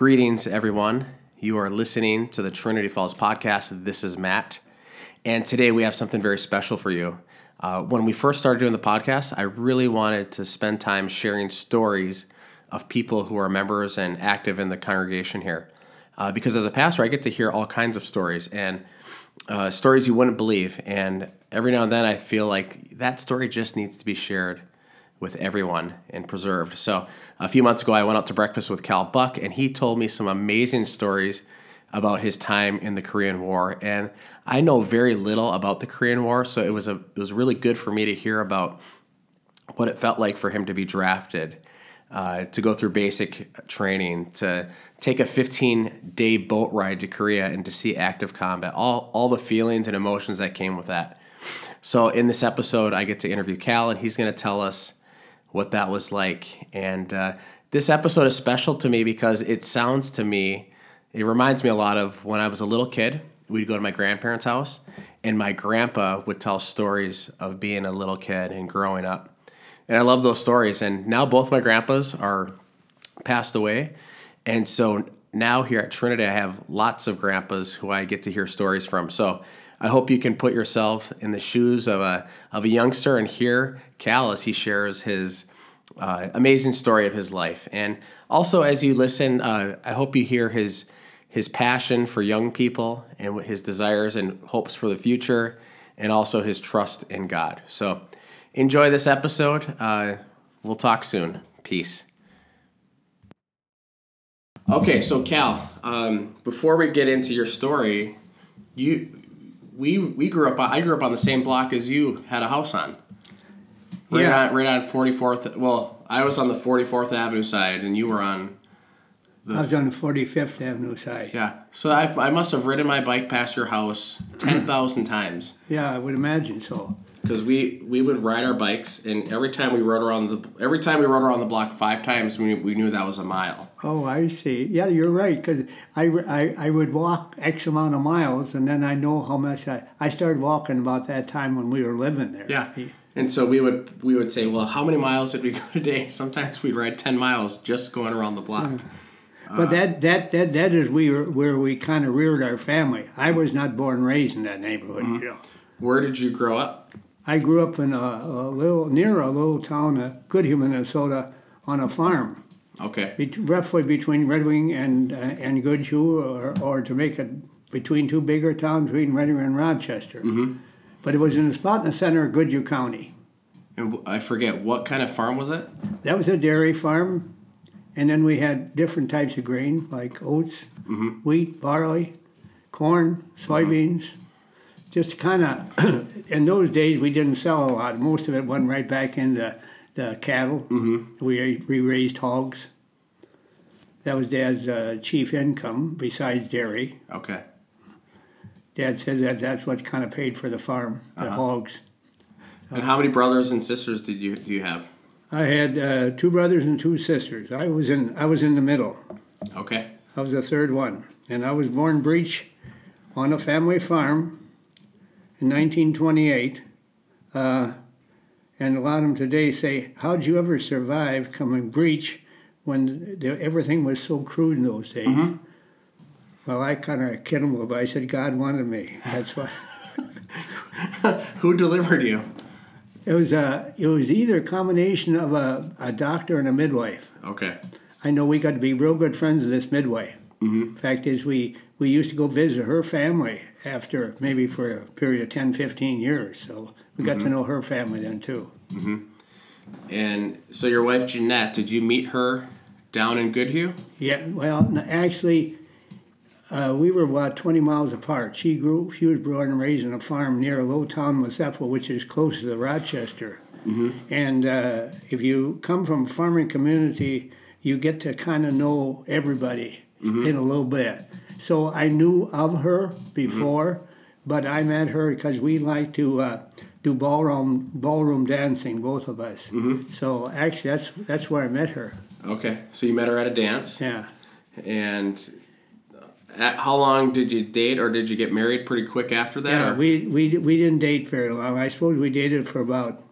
Greetings, everyone. You are listening to the Trinity Falls podcast. This is Matt. And today we have something very special for you. Uh, when we first started doing the podcast, I really wanted to spend time sharing stories of people who are members and active in the congregation here. Uh, because as a pastor, I get to hear all kinds of stories and uh, stories you wouldn't believe. And every now and then, I feel like that story just needs to be shared with everyone and preserved. So a few months ago, I went out to breakfast with Cal Buck, and he told me some amazing stories about his time in the Korean War. And I know very little about the Korean War, so it was a it was really good for me to hear about what it felt like for him to be drafted, uh, to go through basic training, to take a 15 day boat ride to Korea, and to see active combat. All all the feelings and emotions that came with that. So in this episode, I get to interview Cal, and he's going to tell us what that was like. And uh, this episode is special to me because it sounds to me, it reminds me a lot of when I was a little kid. We'd go to my grandparents' house, and my grandpa would tell stories of being a little kid and growing up. And I love those stories. And now both my grandpas are passed away. And so now here at Trinity, I have lots of grandpas who I get to hear stories from. So I hope you can put yourself in the shoes of a of a youngster and hear Cal he shares his uh, amazing story of his life. And also, as you listen, uh, I hope you hear his his passion for young people and his desires and hopes for the future, and also his trust in God. So, enjoy this episode. Uh, we'll talk soon. Peace. Okay, so Cal, um, before we get into your story, you we we grew up. I grew up on the same block as you had a house on. Right Yeah. on right on Forty Fourth. Well, I was on the Forty Fourth Avenue side, and you were on. I was on the 45th Avenue side. Yeah, so I, I must have ridden my bike past your house ten thousand times Yeah, I would imagine so. because we we would ride our bikes, and every time we rode around the every time we rode around the block five times, we, we knew that was a mile. Oh, I see. Yeah, you're right. Because I, I, I would walk X amount of miles, and then I know how much I. I started walking about that time when we were living there. Yeah, and so we would we would say, well, how many miles did we go today? Sometimes we'd ride ten miles just going around the block. But that, that, that, that is we were, where we kind of reared our family. I was not born and raised in that neighborhood. You know. Where did you grow up? I grew up in a, a little near a little town of Goodhue, Minnesota, on a farm. Okay. bet- roughly between Red Wing and uh, and Goodhue, or, or to make it between two bigger towns, between Red Wing and Rochester. Mm-hmm. But it was in the spot in the center of Goodhue County. And I forget what kind of farm was it? That was a dairy farm, and then we had different types of grain like oats, wheat, barley, corn, soybeans. Just kind of, in those days we didn't sell a lot. Most of it went right back into the cattle. Mm-hmm. We, we raised hogs. That was Dad's uh, chief income besides dairy. Okay. Dad says that that's what kind of paid for the farm, the hogs. And how many brothers and sisters did you do you have? I had uh, two brothers and two sisters. I was in I was in the middle. Okay. I was the third one, and I was born breech on a family farm in 1928. Uh, and a lot of them today say, "How'd you ever survive coming breech when the, everything was so crude in those days?" Well, I kind of kid them a little bit. I said, "God wanted me. That's why." Who delivered you? It was a, it was either a combination of a, a doctor and a midwife. Okay. I know we got to be real good friends with this midwife. Mm-hmm. Fact is, we, we used to go visit her family after maybe for a period of 10, 15 years. So we got to mm-hmm. know her family then too. Mm-hmm. And so your wife Jeanette, did you meet her down in Goodhue? Yeah, well, actually, uh, we were about 20 miles apart. She grew, she was born and raised on a farm near little town, Mazeppa, which is close to Rochester. And uh, if you come from a farming community, you get to kind of know everybody in a little bit. So I knew of her before, but I met her because we like to uh, do ballroom ballroom dancing, both of us. So actually, that's that's where I met her. Okay. So you met her at a dance. Yeah. And how long did you date or did you get married pretty quick after that? Yeah, or? we, we, we didn't date very long. I suppose we dated for about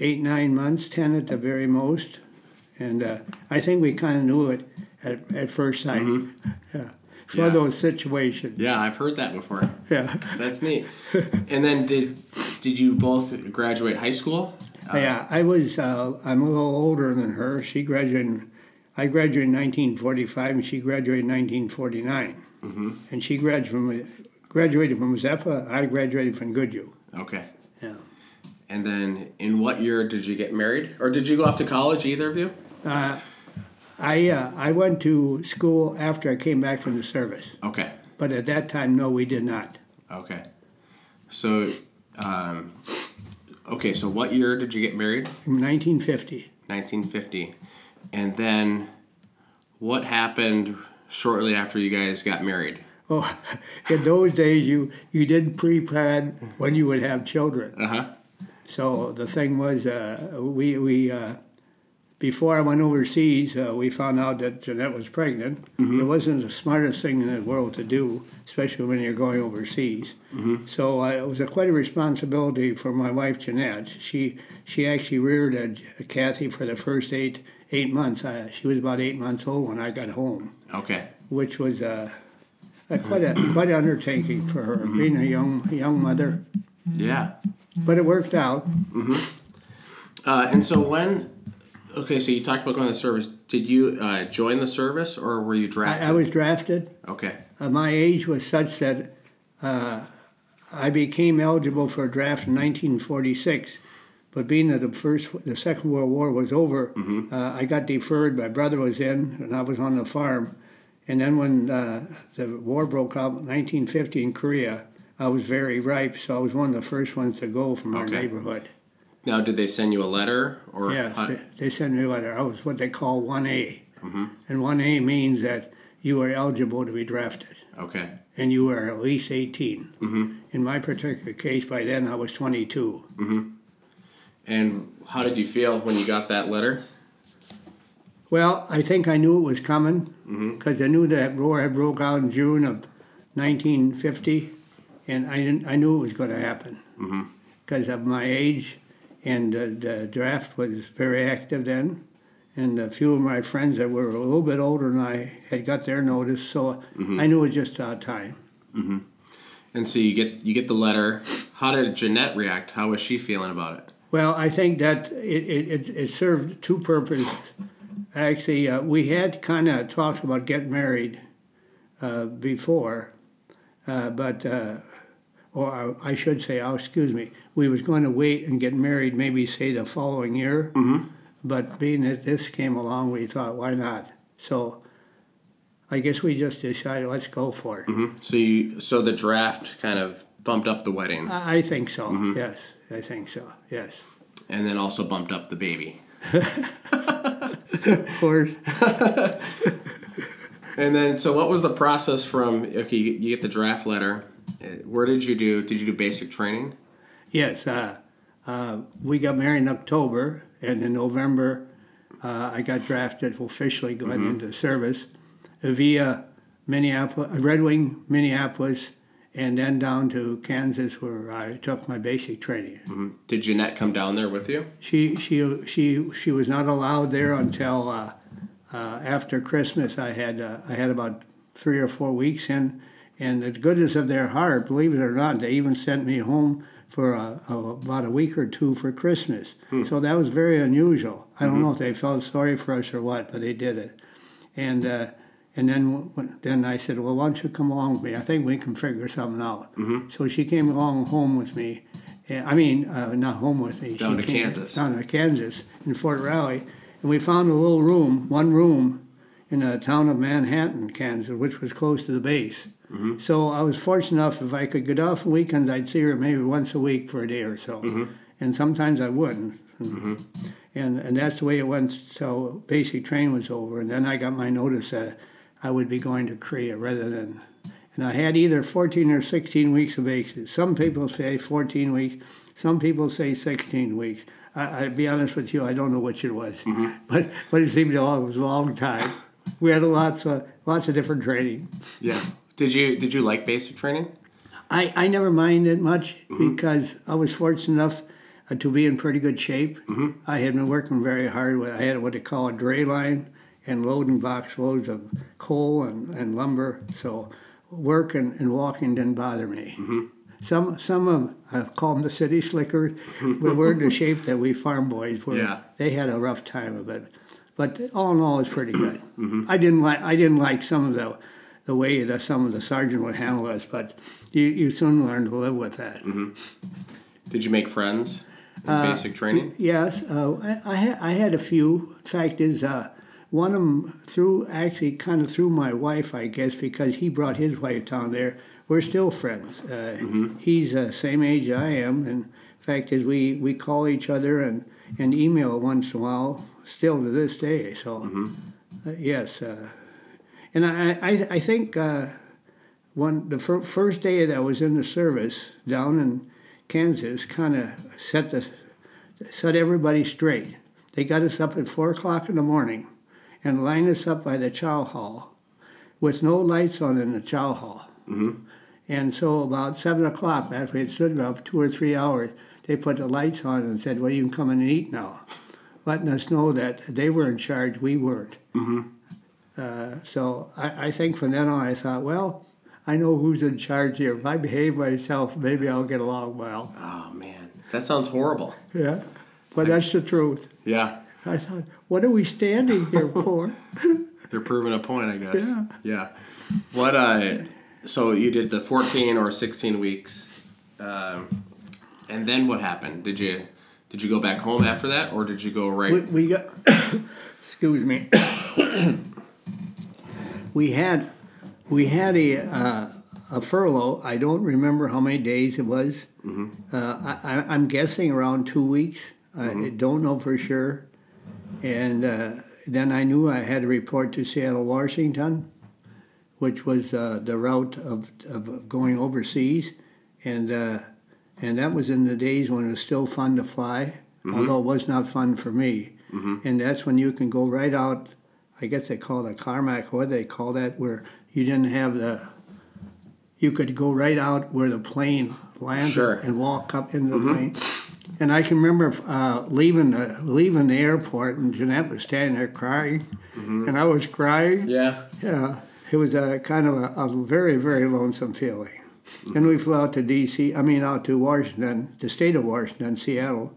eight, nine months, ten at the very most. And uh, I think we kind of knew it at, at first sight. Mm-hmm. Yeah. Of Yeah. those situations. Yeah, I've heard that before. Yeah. That's neat. and then did did you both graduate high school? yeah, I was. Uh, I'm a little older than her. She graduated. I graduated in 1945, and she graduated in 1949. Mm-hmm. And she graduated from graduated from Zeppa. I graduated from Goodhue. Okay. Yeah. And then in what year did you get married? Or did you go off to college, either of you? I uh, I went to school after I came back from the service, Okay. but at that time, no, we did not. Okay. So, um, okay, so what year did you get married? In 1950. 1950. And then what happened shortly after you guys got married? Oh, in those days, you you did pre-plan when you would have children. Uh huh. So the thing was, uh, we we uh, before I went overseas, uh, we found out that Jeanette was pregnant. It wasn't the smartest thing in the world to do, especially when you're going overseas. So uh, it was a, quite a responsibility for my wife Jeanette. She she actually reared a, Kathy for the first eight eight months. Uh, she was about eight months old when I got home, Okay. which was uh, a, quite a quite an undertaking for her, being a young young mother. Yeah. But it worked out. Mm-hmm. Uh, and so when, okay, so you talked about going to the service. Did you uh, join the service or were you drafted? I, I was drafted. okay. Uh, my age was such that uh, I became eligible for a draft in 1946. But being that the first, the Second World War was over, uh, I got deferred. My brother was in, and I was on the farm. And then when uh, the war broke out in 1950 in Korea, I was very ripe, so I was one of the first ones to go from our Okay. neighborhood. Now, did they send you a letter or? Yes, how- they, they sent me a letter. I was what they call 1A. And 1A means that you are eligible to be drafted. okay. and you were at least 18. Mm-hmm. In my particular case, by then I was 22. And how did you feel when you got that letter? Well, I think I knew it was coming mm-hmm. because I knew that war had broke out in June of 1950, and I didn't, I knew it was going to happen mm-hmm. because of my age, and uh, the draft was very active then. And a few of my friends that were a little bit older than I had got their notice, so mm-hmm. I knew it was just about time. And so you get you get the letter. How did Jeanette react? How was she feeling about it? Well, I think that it, it, it, served two purposes. Actually, uh, we had kind of talked about getting married uh, before, uh, but, uh, or I should say, oh, excuse me, we was going to wait and get married maybe, say, the following year. But being that this came along, we thought, why not? So I guess we just decided, let's go for it. So you so the draft kind of bumped up the wedding, I, I think so, yes, I think so, yes. and then also bumped up the baby. Of course. And then, so what was the process from? Okay, you get the draft letter. Uh, Where did you do? Did you do basic training? Yes, uh, uh, we got married in October, and in November, uh, I got drafted officially going into service via Minneapolis, Red Wing, Minneapolis, and then down to Kansas, where I took my basic training. Did Jeanette come down there with you? She she she she was not allowed there until uh, uh, after Christmas. I had uh, I had about three or four weeks in, and the goodness of their heart, believe it or not, they even sent me home for uh, uh, about a week or two for Christmas. So that was very unusual. I don't know if they felt sorry for us or what, but they did it. And uh, and then when, then I said, well, why don't you come along with me? I think we can figure something out. Mm-hmm. So she came along home with me. And- I mean, uh, not home with me. Down she to came Kansas. Down to Kansas in Fort Riley, and we found a little room, one room, in the town of Manhattan, Kansas, which was close to the base. Mm-hmm. So I was fortunate enough if I could get off weekends, I'd see her maybe once a week for a day or so, mm-hmm. and sometimes I wouldn't. And and that's the way it went till basic training was over, and then I got my notice that I would be going to Korea rather than. And I had either 14 or 16 weeks of basic. Some people say 14 weeks, some people say 16 weeks. I, I'd be honest with you, I don't know which it was, mm-hmm. but but it seemed to it was a long time. We had lots of lots of different training. Yeah. Did you Did you like basic training? I, I never minded much mm-hmm. because I was fortunate enough uh, to be in pretty good shape. Mm-hmm. I had been working very hard. With, I had what they call a dray line, and loading box loads of coal and, and lumber. So work and, and walking didn't bother me. Some some of I call them the city slickers. we were in the shape that we farm boys were. Yeah. They had a rough time of it, but all in all, it's pretty good. I didn't like I didn't like some of the the way that some of the sergeant would handle us, but you, you soon learn to live with that. Did you make friends in Uh, basic training? Yes, uh, I, I, had, I had a few. Fact is, uh, one of them through actually kind of through my wife, I guess, because he brought his wife down there. We're still friends. Uh, He's the same age I am, and in fact is, we, we call each other and, and email once in a while, still to this day. So, uh, yes, uh, and I, I, I think uh, one the fir- first day that I was in the service down in Kansas kind of set the set everybody straight. They got us up at four o'clock in the morning and lined us up by the chow hall with no lights on in the chow hall. Mm-hmm. And so about seven o'clock, after we had stood up two or three hours, they put the lights on and said, "Well, you can come in and eat now," letting us know that they were in charge, we weren't. Uh, so I, I think from then on, I thought, well, I know who's in charge here. If I behave myself, maybe I'll get along well. Oh man, that sounds horrible. Yeah, but that's the truth. Yeah, I thought, what are we standing here for? they're proving a point, I guess. Yeah. Yeah. What? Uh, so you did the fourteen or sixteen weeks, um, and then what happened? Did you did you go back home after that, or did you go right? we, we got, excuse me. we had, we had a uh, a furlough. I don't remember how many days it was. Uh, I, I'm guessing around two weeks. I don't know for sure. And uh, then I knew I had to report to Seattle, Washington, which was uh, the route of, of going overseas, and uh, and that was in the days when it was still fun to fly, although it was not fun for me. And that's when you can go right out. I guess they call it tarmac. What they call that? Where you didn't have the. You could go right out where the plane landed Sure. and walk up into the plane. And I can remember uh, leaving the leaving the airport, and Jeanette was standing there crying, mm-hmm. and I was crying. Yeah. Yeah, it was a kind of a, a very, very lonesome feeling. Mm-hmm. And we flew out to D.C., I mean, out to Washington, the state of Washington, Seattle.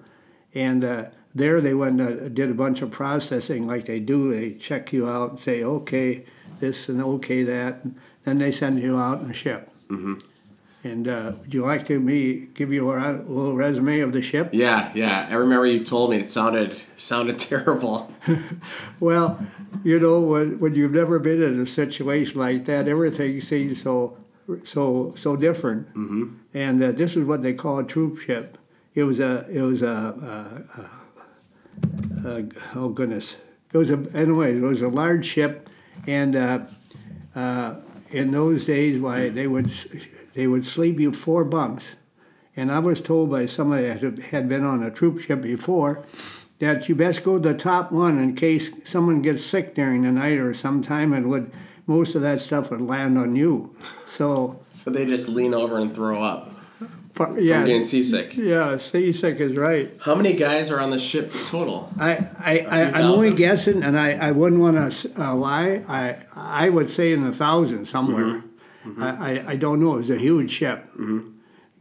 And uh, there they went and uh, did a bunch of processing like they do. They check you out and say, okay, this and okay, that. And then they send you out in a ship. Mm-hmm. And uh, would you like to me give you a, little resume of the ship? Yeah, yeah. I remember you told me it sounded sounded terrible. Well, you know, when, when you've never been in a situation like that, everything seems so so so different. Mm-hmm. And uh, this is what they call a troop ship. It was a it was a, a, a, a oh goodness. It was a anyway. It was a large ship, and uh, uh, in those days, why they would they would sleep you four bunks. And I was told by somebody that had been on a troop ship before that you best go to the top one in case someone gets sick during the night or sometime, and would most of that stuff would land on you. So, So they just lean over and throw up from yeah, getting seasick. yeah, seasick is right. How many guys are on the ship total? I, I, I I'm only guessing, and I, I wouldn't want to uh, lie. I, I would say in a thousand somewhere. I, I, I don't know. It was a huge ship,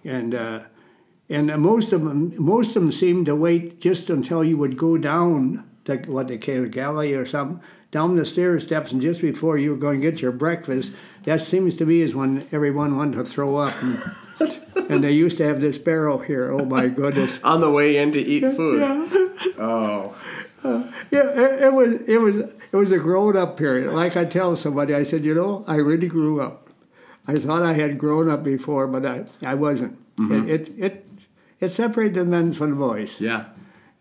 and uh, and uh, most of them most of them seemed to wait just until you would go down the, what they call a galley or something down the stair steps, and just before you were going to get your breakfast, that seems to me is when everyone wanted to throw up. And, and they used to have this barrel here. Oh my goodness! On the way in to eat food. Yeah. Oh. Yeah, it, it was it was it was a grown up period. Like I tell somebody, I said, you know, I really grew up. I thought I had grown up before, but I, I wasn't. Mm-hmm. It, it it it separated the men from the boys, Yeah.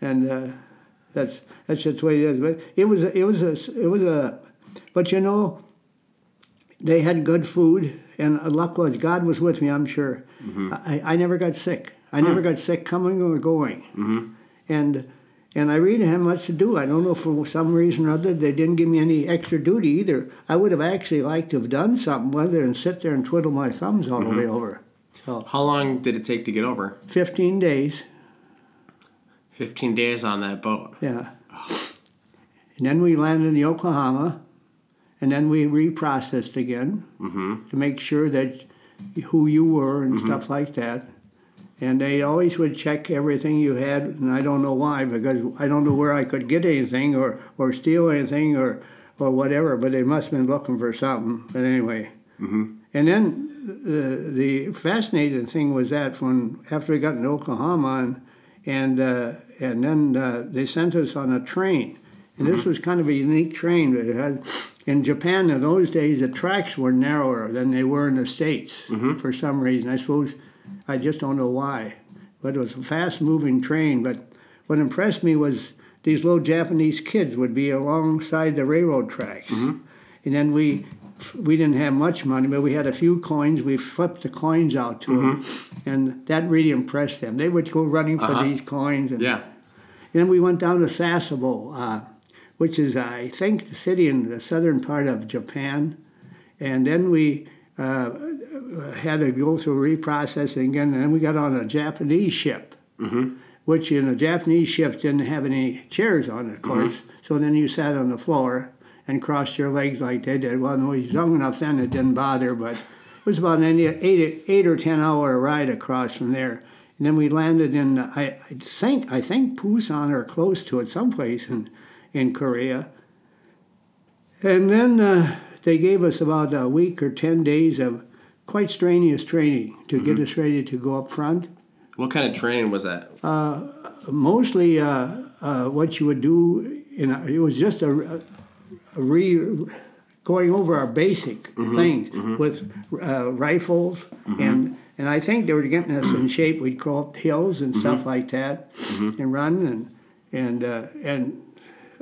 and uh, that's that's just the way it is. But it was it was a it was a, but you know, they had good food, and luck was God was with me. I'm sure. Mm-hmm. I, I never got sick. I never mm. got sick coming or going, mm-hmm. and and I really had much to do. I don't know for some reason or other they didn't give me any extra duty either. I would have actually liked to have done something rather than sit there and twiddle my thumbs all the way mm-hmm. over. So How long did it take to get over? 15 days, 15 days on that boat. yeah. And then we landed in Yokohama, and then we reprocessed again mm-hmm. to make sure that who you were and mm-hmm. stuff like that. And they always would check everything you had, and I don't know why, because I don't know where I could get anything or, or steal anything or, or whatever, but they must have been looking for something. But anyway. And then uh, the fascinating thing was that when after we got in Yokohama and and, uh, and then uh, they sent us on a train, and this was kind of a unique train. It had, in Japan in those days, the tracks were narrower than they were in the states for some reason. I suppose I just don't know why, but it was a fast-moving train. But what impressed me was these little Japanese kids would be alongside the railroad tracks, and then we we didn't have much money, but we had a few coins. We flipped the coins out to them, and that really impressed them. They would go running for Uh-huh. these coins. And, Yeah. and then we went down to Sasebo, uh, which is, I think, the city in the southern part of Japan. And then we uh, had to go through reprocessing again, and then we got on a Japanese ship, which in a Japanese ship didn't have any chairs on it, of course. So then you sat on the floor and crossed your legs like they did. Well, no, he's young enough then it didn't bother, but it was about an eight, eight or ten hour ride across from there. And then we landed in, I, I think, I think Busan or close to it, someplace in, in Korea. And then uh, they gave us about a week or 10 days of quite strenuous training to get us ready to go up front. What kind of training was that? Mostly uh, uh, what you would do, in a, it was just a, a re, going over our basic things with uh, rifles. And, and I think they were getting us in shape. We'd go up hills and stuff like that and run. And, and, uh, and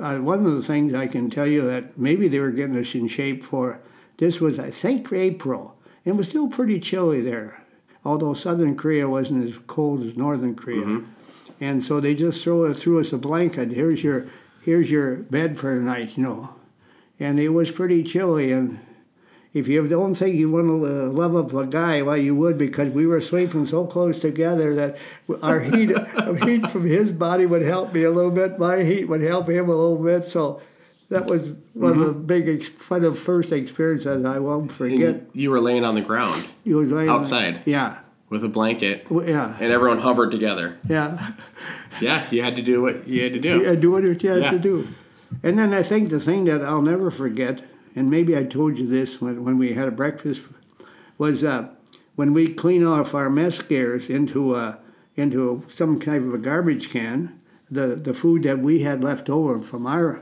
uh, one of the things I can tell you that maybe they were getting us in shape for this was, I think, April. It was still pretty chilly there, although Southern Korea wasn't as cold as Northern Korea. And so they just throw threw us a blanket. Here's your here's your bed for the night, you know. And it was pretty chilly. And if you don't think you want to uh, love up a guy, well, you would because we were sleeping so close together that our heat, heat from his body would help me a little bit. My heat would help him a little bit. So that was one of the big, ex- one of the first experiences I won't forget. And you were laying on the ground He was laying outside Yeah, with a blanket, yeah, and everyone hovered together. yeah. Yeah, you had to do what you had to do. Yeah, do what it has Yeah. to do. And then I think the thing that I'll never forget, and maybe I told you this when, when we had a breakfast, was uh, when we clean off our mess gears into a, into some kind of a garbage can, the, the food that we had left over from our,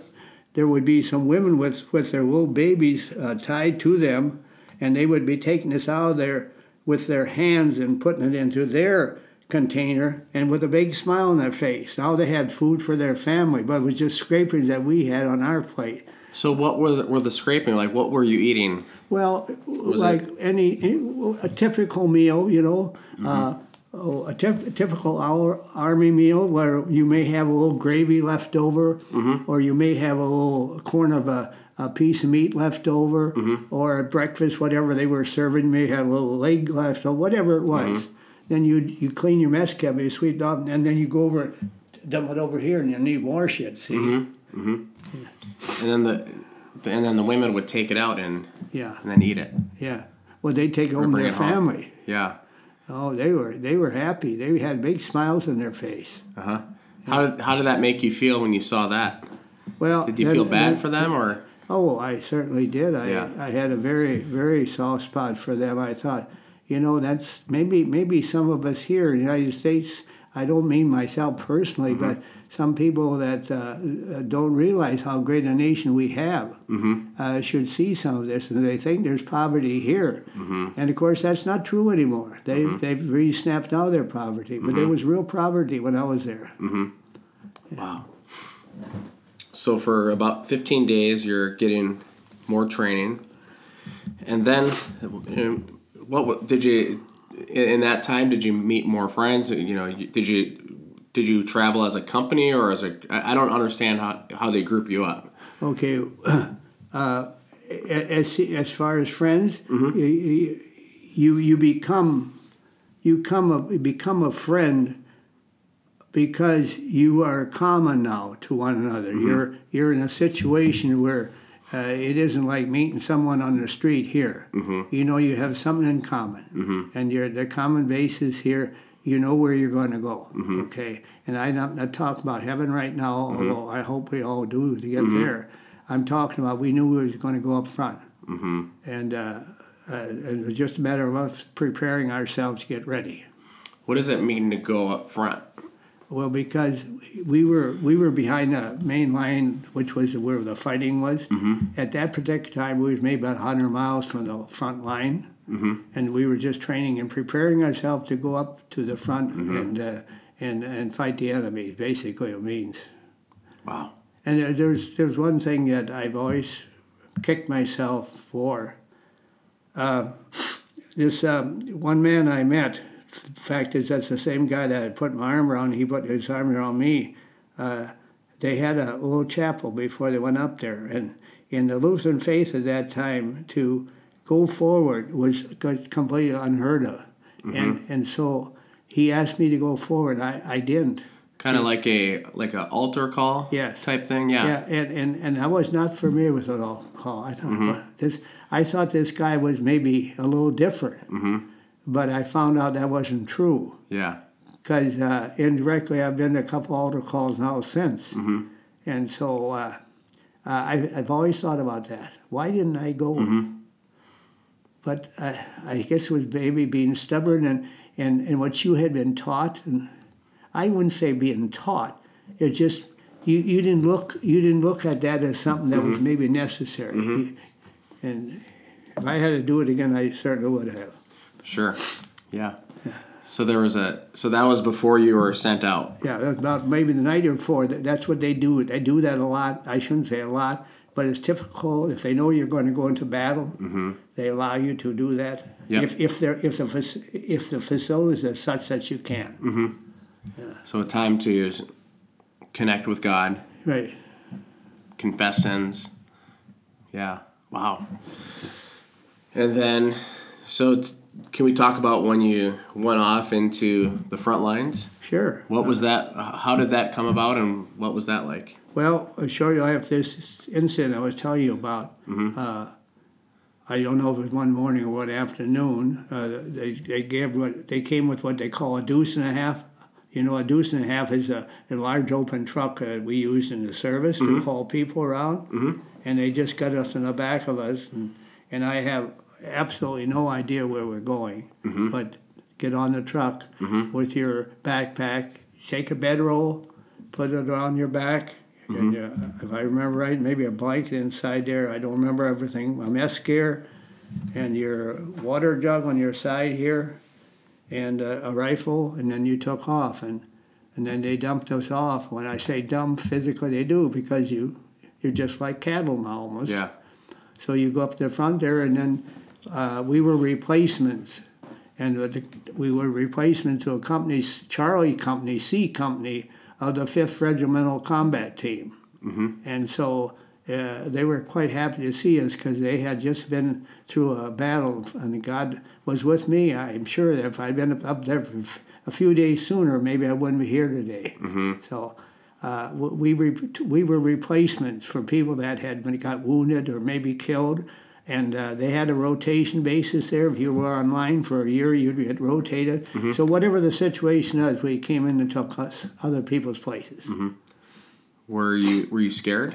there would be some women with, with their little babies uh, tied to them, and they would be taking this out of there with their hands and putting it into their container and with a big smile on their face. Now they had food for their family, but it was just scrapings that we had on our plate. So what were the, were the scraping like? What were you eating? Well, was like any a typical meal, you know, uh, oh, a, typ- a typical our army meal where you may have a little gravy left over, mm-hmm. or you may have a little corn of a, a piece of meat left over, mm-hmm. or at breakfast, whatever they were serving, may have a little leg left, or whatever it was. Mm-hmm. Then you you clean your mess cabinet, you sweep it up, and then you go over, dump it over here, and you need wash it. See, And then the, and then the women would take it out and yeah, and then eat it. yeah. Well, they take home bring their it home. family. Yeah. Oh, they were they were happy. They had big smiles on their face. Uh huh. How did how did that make you feel when you saw that? Well, Did you then- feel bad then- for them or? Oh, I certainly did. I Yeah. I had a very very soft spot for them. I thought, you know, that's maybe maybe some of us here in the United States. I don't mean myself personally, Mm-hmm. but some people that uh, uh, don't realize how great a nation we have Mm-hmm. uh, should see some of this, and they think there's poverty here. Mm-hmm. And of course, that's not true anymore. They they've really snapped out their poverty, but Mm-hmm. there was real poverty when I was there. Wow. So for about 15 days, you're getting more training, and then um, what did you? In in that time, did you meet more friends? You know, did you did you travel as a company or as a? I don't understand how how they group you up. Okay, uh, as as far as friends, you, you you become you come a become a friend because you are common now to one another. You're you're in a situation where uh, it isn't like meeting someone on the street here. You know you have something in common, and you're the common basis here. You know where you're going to go. Mm-hmm. Okay, and I'm not, not talking about heaven right now, mm-hmm. although I hope we all do to get mm-hmm. there. I'm talking about we knew we was going to go up front, and uh, uh, it was just a matter of us preparing ourselves to get ready. What does it mean to go up front? Well, because we were we were behind the main line, which was where the fighting was. At that particular time, we was maybe about 100 miles from the front line, and we were just training and preparing ourselves to go up to the front and uh, and and fight the enemy. Basically, it means. Wow. And there's there's one thing that I've always kicked myself for. Uh, this um, one man I met, fact is that's the same guy that I put my arm around. He put his arm around me. Uh, they had a little chapel before they went up there, and in the Lutheran faith at that time, to go forward was completely unheard of, and and so he asked me to go forward. I, I didn't. Kind of like a like a altar call Yes. type thing. Yeah. Yeah, and, and, and I was not familiar with it all. Call. I thought well, this. I thought this guy was maybe a little different, but I found out that wasn't true Yeah. because uh, indirectly I've been to a couple altar calls now since, and so uh, uh, I, I've always thought about that. Why didn't I go? But I, I guess it was maybe being stubborn and, and, and what you had been taught, and I wouldn't say being taught. It just you, you didn't look you didn't look at that as something that was mm-hmm. maybe necessary. You- and if I had to do it again, I certainly would have. Sure. Yeah. So there was a so that was before you were sent out. Yeah, about maybe the night before. that- That's what they do. They do that a lot. I shouldn't say a lot, but it's typical. If they know you're going to go into battle, mm-hmm. they allow you to do that. Yep. If if they're if the if the facilities are such that you can. Mm-hmm. So a time to connect with God, Right. confess sins. Yeah. Wow. And then, so t- can we talk about when you went off into the front lines? Sure. What was that? How did that come about, and what was that like? Well, I'll show you. I have this incident I was telling you about. Mm-hmm. Uh, I don't know if it was one morning or one afternoon. Uh, they they gave what they came with what they call a deuce and a half. You know, a deuce and a half is a, a large open truck that we use in the service to mm-hmm. haul people around, mm-hmm. and they just got us in the back of us, and, and I have absolutely no idea where we're going, but get on the truck with your backpack, take a bedroll, put it on your back. And uh, if I remember right, maybe a blanket inside there. I don't remember everything. A mess gear, and your water jug on your side here, and uh, a rifle, and then you took off. And and then they dumped us off. When I say dump, physically they do because you you're just like cattle now almost. Yeah. So you go up to the front there, and then uh, we were replacements, and with the, we were replacements to a company, Charlie Company, C Company, of the Fifth Regimental Combat Team, and so. Uh, they were quite happy to see us because they had just been through a battle, and God was with me. I'm sure that if I'd been up there for f- a few days sooner, maybe I wouldn't be here today. So uh, we re- we were replacements for people that had been got wounded or maybe killed, and uh, they had a rotation basis there. If you were online for a year, you'd get rotated. So whatever the situation was, we came in and took us other people's places. Were you Were you scared?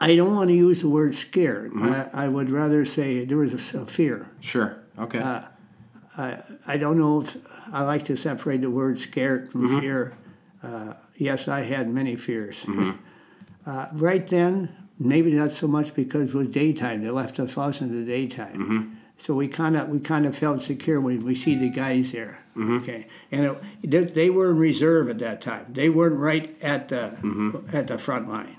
I don't want to use the word scared. I, I would rather say there was a fear. Sure. Okay. I, I don't know if I like to separate the word scared from fear. Uh, yes, I had many fears. Uh, right then, maybe not so much because it was daytime. They left us us in the daytime. Mm-hmm. So we kind of we kind of felt secure when we see the guys there. Mm-hmm. Okay, and it, they, they were in reserve at that time. They weren't right at the mm-hmm. at the front line.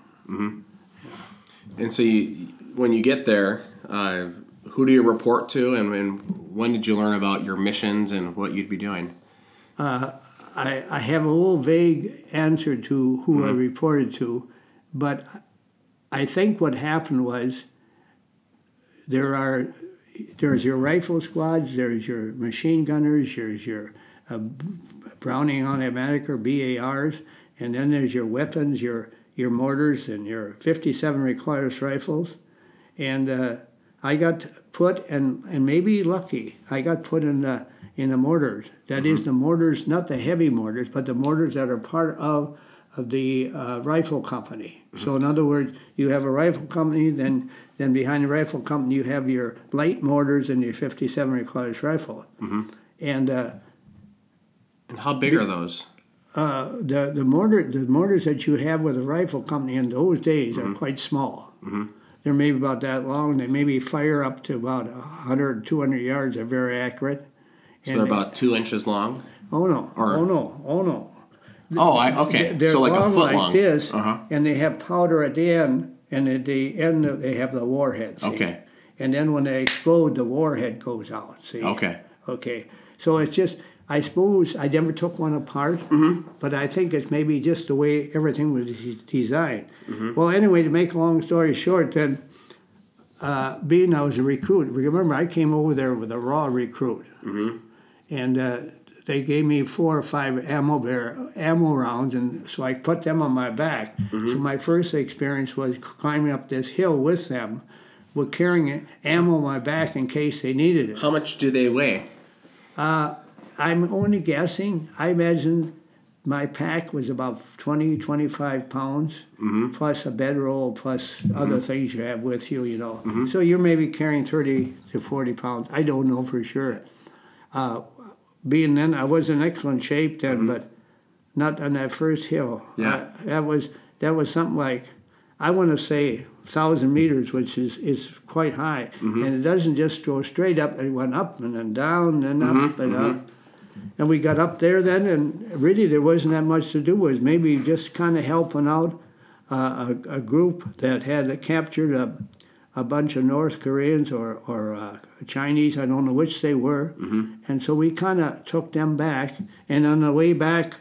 And so you, when you get there, uh, who do you report to, and, and when did you learn about your missions and what you'd be doing? Uh, I, I have a little vague answer to who I reported to, but I think what happened was there are there's your rifle squads, there's your machine gunners, there's your uh, Browning automatic or BARs, and then there's your weapons, your your mortars, and your 57 recoilless rifles, and uh, I got put and and maybe lucky. I got put in the in the mortars. That is the mortars, not the heavy mortars, but the mortars that are part of the uh, rifle company. So in other words, you have a rifle company, then then behind the rifle company you have your light mortars and your 57 recoilless rifle, and. Uh, And how big are those? uh, the the mortar the mortars that you have with a rifle company in those days are quite small. They're maybe about that long. They maybe fire up to about 100, 200 yards. They're very accurate. So they're about two inches long. Oh no! or- oh no! Oh no! Oh, I okay. They're so like a foot like long. this, Uh-huh. and they have powder at the end, and at the end they have the warhead. see? Okay. And then when they explode, the warhead goes out. See. Okay. Okay. So it's just, I suppose, I never took one apart, Mm-hmm. but I think it's maybe just the way everything was de- designed. Mm-hmm. Well, anyway, to make a long story short, then, uh, being I was a recruit, remember I came over there with a raw recruit, Mm-hmm. and uh, they gave me four or five ammo bear ammo rounds, and so I put them on my back. Mm-hmm. So my first experience was climbing up this hill with them, with carrying ammo on my back in case they needed it. How much do they weigh? I'm only guessing. I imagine my pack was about 20, 25 pounds, plus a bedroll, plus other things you have with you, you know. So you're maybe carrying 30 to 40 pounds. I don't know for sure. Uh, being then, I was in excellent shape then, but not on that first hill. Yeah. Uh, that was that was something like, I want to say, thousand meters, which is, is quite high, and it doesn't just go straight up. It went up and then down and up and up. And we got up there then, and really there wasn't that much to do. Was maybe just kind of helping out uh, a, a group that had captured a, a bunch of North Koreans or, or uh, Chinese, I don't know which they were. Mm-hmm. And so we kind of took them back. And on the way back,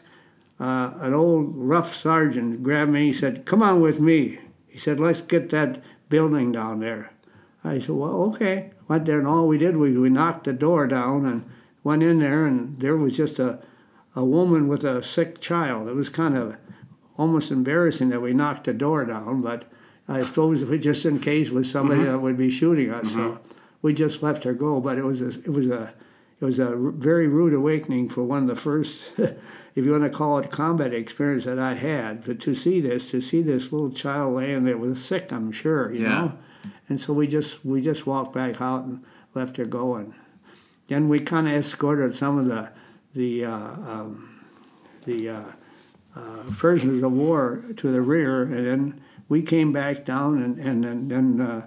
uh, an old rough sergeant grabbed me. He said, "Come on with me." He said, "Let's get that building down there." I said, "Well, okay." Went there, and all we did was we knocked the door down and went in there, and there was just a a woman with a sick child. It was kind of almost embarrassing that we knocked the door down, but I suppose it just in case was somebody mm-hmm. that would be shooting us, so mm-hmm. We just left her go. But it was a, it was a it was a very rude awakening for one of the first, if you want to call it combat experience that I had. But to see this, to see this little child laying there was sick, I'm sure, you Yeah. know. And so we just we just walked back out and left her go. And then we kind of escorted some of the the uh, um, the uh, uh, prisoners of war to the rear, and then we came back down, and and then, then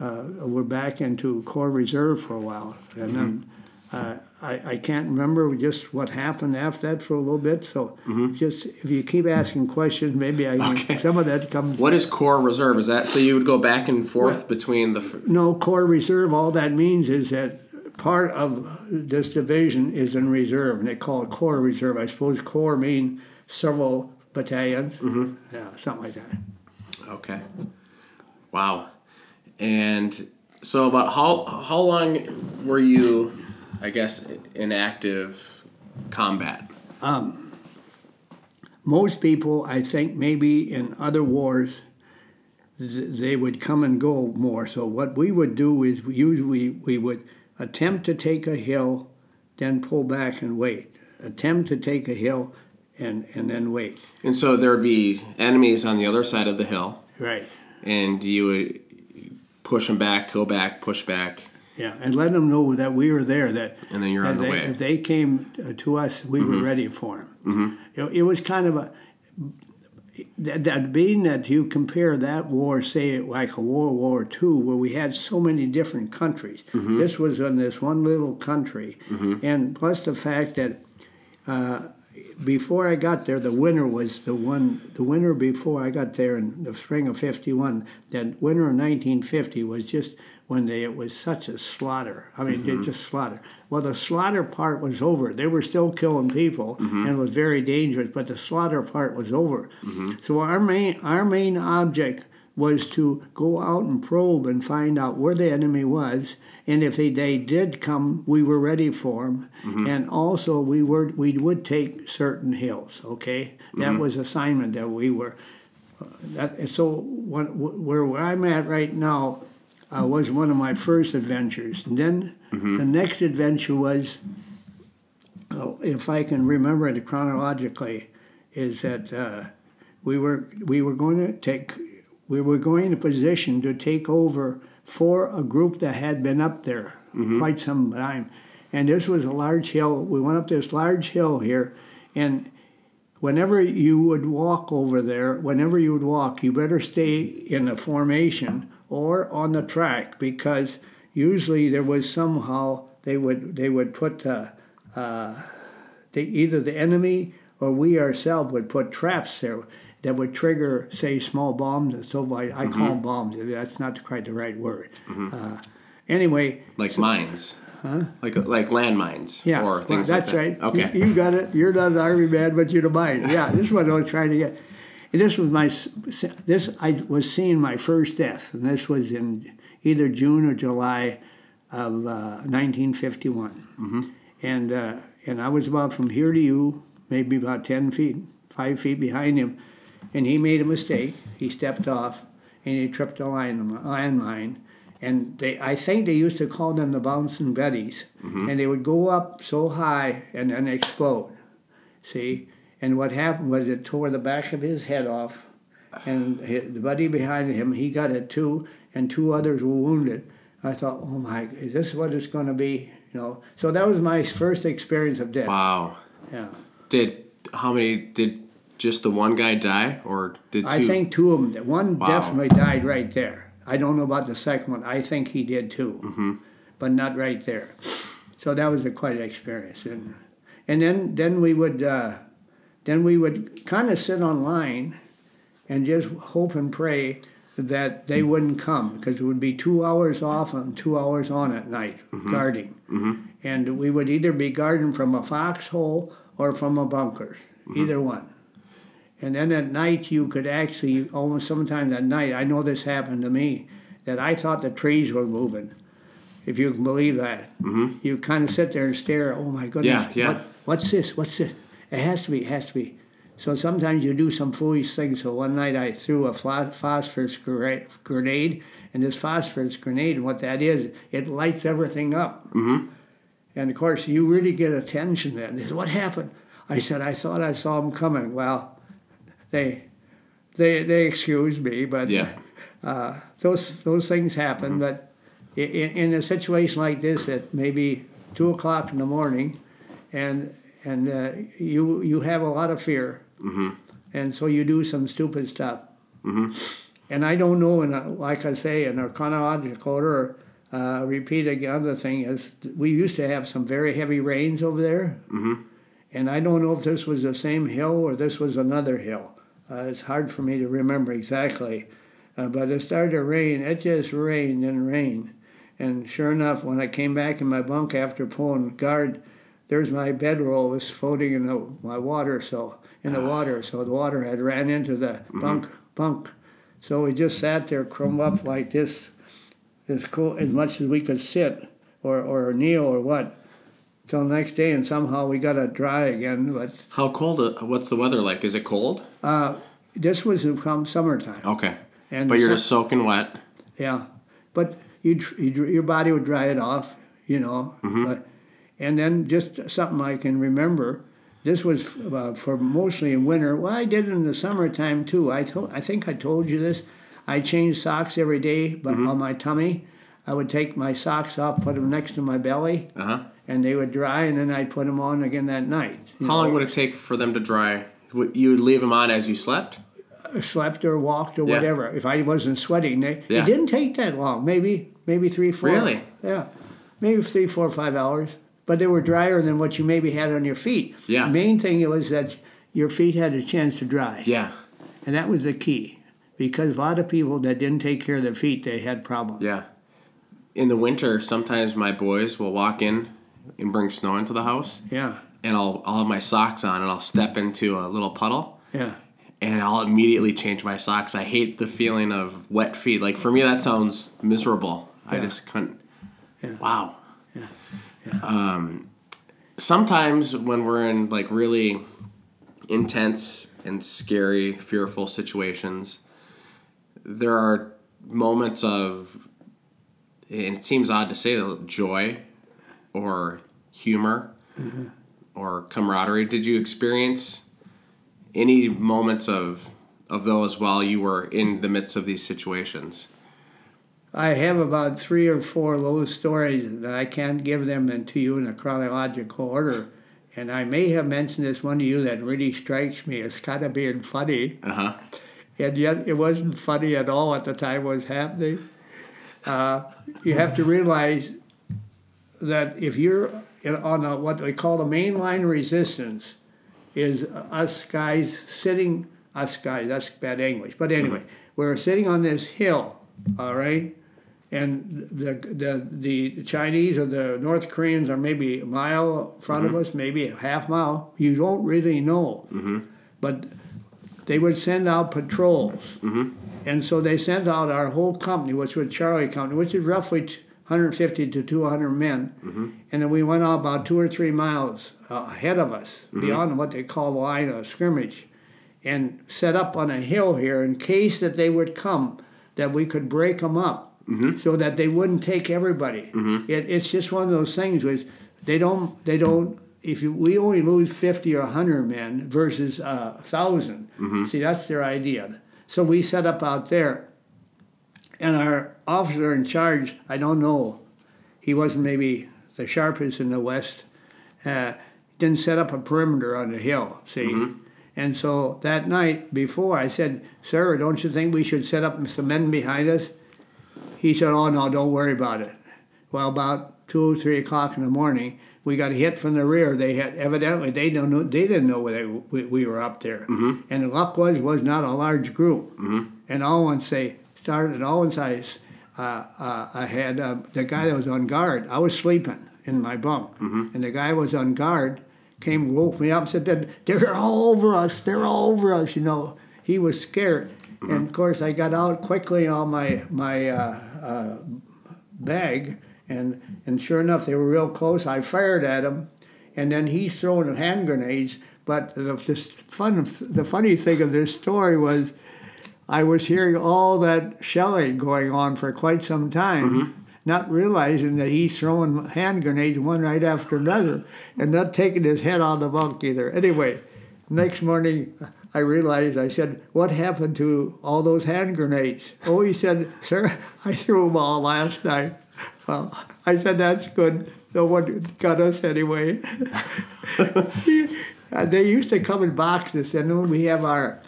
uh, we're back into Corps Reserve for a while, and then. Uh, I, I can't remember just what happened after that for a little bit. So just if you keep asking questions, maybe I can, Okay. some of that comes. What is Corps Reserve? Is that so you would go back and forth between the? f- No, Corps Reserve, all that means is that part of this division is in reserve, and they call it Corps Reserve. I suppose Corps mean several battalions. Mm-hmm. Yeah, something like that. Okay. Wow. And so, about how how long were you, I guess, in active combat? Um, most people, I think, maybe in other wars, they would come and go more. So what we would do is we usually we would attempt to take a hill, then pull back and wait. Attempt to take a hill, and and then wait. And so there would be enemies on the other side of the hill, Right. and you would push them back, go back, push back, Yeah, and let them know that we were there. That and then you're on the they, way. if they came uh, to us, we were ready for them. Mm-hmm. It, it was kind of a that, that being that you compare that war, say like a World War II, where we had so many different countries. This was in this one little country, and plus the fact that. Uh, before I got there, the winter was the one. The winter before I got there in the spring of '51, that winter of 1950 was just when they, it was such a slaughter. I mean, they mm-hmm. just slaughter. Well, the slaughter part was over. They were still killing people, mm-hmm. and it was very dangerous. But the slaughter part was over. Mm-hmm. So our main our main object was to go out and probe and find out where the enemy was, and if they, they did come, we were ready for them. And also, we were we would take certain hills. Okay, that was assignment that we were. uh, That so what, where I'm at right now uh, was one of my first adventures. And then the next adventure was, oh, if I can remember it chronologically, is that uh, we were we were going to take we were going to position to take over for a group that had been up there quite some time, and this was a large hill. We went up this large hill here, and whenever you would walk over there, whenever you would walk, you better stay in a formation or on the track because usually there was somehow they would they would put uh, uh, they, either the enemy or we ourselves would put traps there that would trigger, say, small bombs and so forth. I call them bombs. That's not quite the right word. Uh, anyway, Like mines. Huh? Like like landmines. yeah, Or things that's like right. that. Okay. You, you got it. You're not an army man, but you're the mine. Yeah, this is what I was trying to get. And this was my this I was seeing my first death, and this was in either June or July of uh, 1951. Mm-hmm. And uh, and I was about from here to you, maybe about 10 feet, five feet behind him, and he made a mistake. He stepped off, and he tripped a line landmine. And they, I think they used to call them the bouncing betties, mm-hmm. and they would go up so high and then explode. See, and what happened was it tore the back of his head off, and the buddy behind him he got it too, and two others were wounded. I thought, oh my, is this what it's going to be? You know, so that was my first experience of death. Wow. Yeah, Did how many did just the one guy die or did two? I think two of them. One Wow. definitely died right there. I don't know about the second one. I think he did too, Mm-hmm. but not right there. So that was a quite an experience, and and then then we would uh, then we would kind of sit on line and just hope and pray that they wouldn't come because it would be two hours off and two hours on at night guarding, and we would either be guarding from a foxhole or from a bunker, either one. And then at night, you could actually, almost sometimes at night, I know this happened to me, that I thought the trees were moving, if you can believe that. Mm-hmm. You kind of sit there and stare, oh my goodness, Yeah, yeah. What, what's this? What's this? It has to be, it has to be. So sometimes you do some foolish things. So one night I threw a phosphorus grenade, and this phosphorus grenade, and what that is, it lights everything up. Mm-hmm. And of course, you really get attention then. What happened? I said, I thought I saw them coming. Well, they they they excused me, but Yeah. uh, those those things happen. But i- in, in a situation like this, at maybe two o'clock in the morning, and and uh, you you have a lot of fear, and so you do some stupid stuff. And I don't know, in a, like I say, in a chronological order. Uh, repeat again. The thing is, we used to have some very heavy rains over there, and I don't know if this was the same hill or this was another hill. Uh, it's hard for me to remember exactly. Uh, but it started to rain. It just rained and rained. And sure enough, when I came back in my bunk after pulling guard, there's my bedroll was floating in the, my water, so in the water. So the water had ran into the bunk bunk. So we just sat there, crumb up like this, as cool as much as we could sit, or or kneel or what, till next day. And somehow we got it dry again. But How cold? uh, What's the weather like? Is it cold? uh, this was come summertime. Okay. And But you're so- just soaking wet. Yeah, but you, you your body would dry it off, you know. But, and then just something I can remember. This was uh, for mostly in winter. Well, I did it in the summertime too. I told, I think I told you this. I changed socks every day, but on my tummy, I would take my socks off, put them next to my belly, Uh huh. And they would dry, and then I'd put them on again that night. How know. long would it take for them to dry? You would leave them on as you slept? Uh, slept or walked or Yeah. whatever. If I wasn't sweating, they, Yeah. it didn't take that long. Maybe maybe three, four. Really? Yeah, maybe three, four, five hours. But they were drier than what you maybe had on your feet. Yeah. The main thing was that your feet had a chance to dry, Yeah. and that was the key. Because a lot of people that didn't take care of their feet, they had problems. Yeah. In the winter, sometimes my boys will walk in and bring snow into the house, Yeah, and I'll I'll have my socks on and I'll step into a little puddle, yeah, and I'll immediately change my socks. I hate the feeling of wet feet. Like for me, that sounds miserable. I just couldn't. Yeah. Wow. Yeah. Um, sometimes when we're in like really intense and scary, fearful situations, there are moments of, and it seems odd to say, joy or humor or camaraderie. Did you experience any moments of of those while you were in the midst of these situations? I have about three or four of those stories that I can't give them to you in a chronological order. And I may have mentioned this one to you that really strikes me as kind of being funny. Uh huh. and yet it wasn't funny at all at the time it was happening. Uh, you have to realize that if you're on a, what we call the mainline resistance, is us guys sitting, us guys, that's bad English, but anyway, mm-hmm. we're sitting on this hill, all right, and the the the Chinese or the North Koreans are maybe a mile in front of mm-hmm. us, maybe a half mile. You don't really know, mm-hmm. but they would send out patrols. And so they sent out our whole company, which was Charlie Company, which is roughly t- 150 to 200 men. And then we went out about two or three miles uh, ahead of us, beyond what they call the line of scrimmage, and set up on a hill here in case that they would come, that we could break them up so that they wouldn't take everybody. It, it's just one of those things which they don't, they don't, if you, we only lose 50 or 100 men versus uh, 1,000. See, that's their idea. So we set up out there, and our officer in charge, I don't know, he wasn't maybe the sharpest in the West, uh, didn't set up a perimeter on the hill, see? Mm-hmm. And so that night before, I said, Sir, don't you think we should set up some men behind us? He said, Oh, no, don't worry about it. Well, about two or three o'clock in the morning, we got hit from the rear. They had evidently they don't know they didn't know where they, we, we were up there, mm-hmm. and the luck was was not a large group. Mm-hmm. And all once they started, all once I, uh, uh, I had uh, the guy that was on guard. I was sleeping in my bunk, and the guy was on guard. Came woke me up and said, "They're- "They're all over us. They're all over us." You know, he was scared, and of course I got out quickly on my my uh, uh, bag, and and sure enough, they were real close. I fired at him, and then he's throwing hand grenades. But the, the fun, the funny thing of this story was, I was hearing all that shelling going on for quite some time. Not realizing that he's throwing hand grenades one right after another and not taking his head out of the bunk either. Anyway, next morning I realized, I said, What happened to all those hand grenades? Oh, he said, Sir, I threw them all last night. Well, I said, That's good. No one got us anyway. Uh, they used to come in boxes, and when we have our,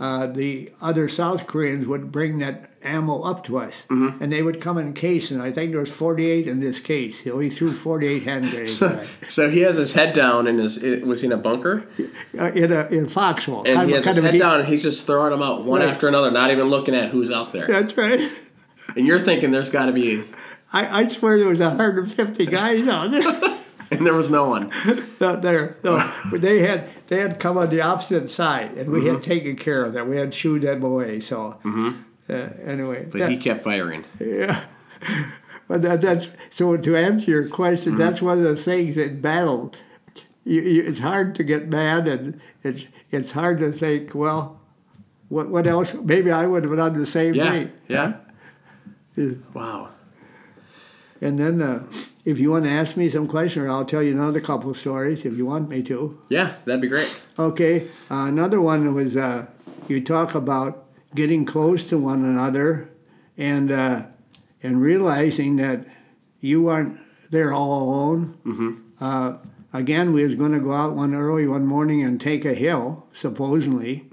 uh, the other South Koreans would bring that ammo up to us, and they would come in case, and I think there was 48 in this case. He threw 48 hand grenades us. So he has his head down and is was he in a bunker? uh, in a in foxhole. And kind he of- has kind his head deep- down and he's just throwing them out one Right. after another, not even looking at who's out there. That's right. And you're thinking there's got to be, I, I swear there was 150 guys out there. and there was no one. out there. But they had they had come on the opposite side, and we had mm-hmm. taken care of them. We had shooed them away. So mm-hmm. uh, anyway, But that- he kept firing. yeah. But that, that's so. To answer your question, mm-hmm. that's one of the things in battle. You, you, it's hard to get mad, and it's it's hard to think. Well, what what else? Maybe I would have done the same Yeah, thing. yeah. Yeah. Wow. And then, uh, if you want to ask me some questions, I'll tell you another couple of stories if you want me to. Yeah, that'd be great. Okay, uh, another one was uh, you talk about getting close to one another and uh, and realizing that you aren't there all alone. Uh, again, we was going to go out one early one morning and take a hill, supposedly.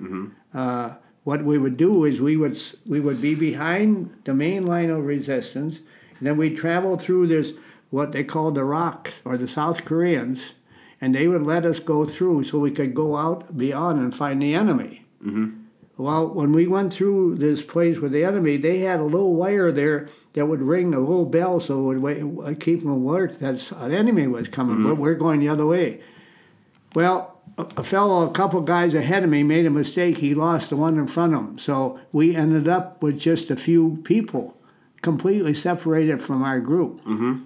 Uh, what we would do is we would we would be behind the main line of resistance, and then we'd travel through this what they called the ROKs or the South Koreans, and they would let us go through so we could go out beyond and find the enemy. Mm-hmm. Well, when we went through this place with the enemy, they had a little wire there that would ring a little bell so it would keep them alert that an enemy was coming, but mm-hmm. we're going the other way. Well, a fellow, a couple guys ahead of me, made a mistake. He lost the one in front of him. So we ended up with just a few people, completely separated from our group. Mm-hmm.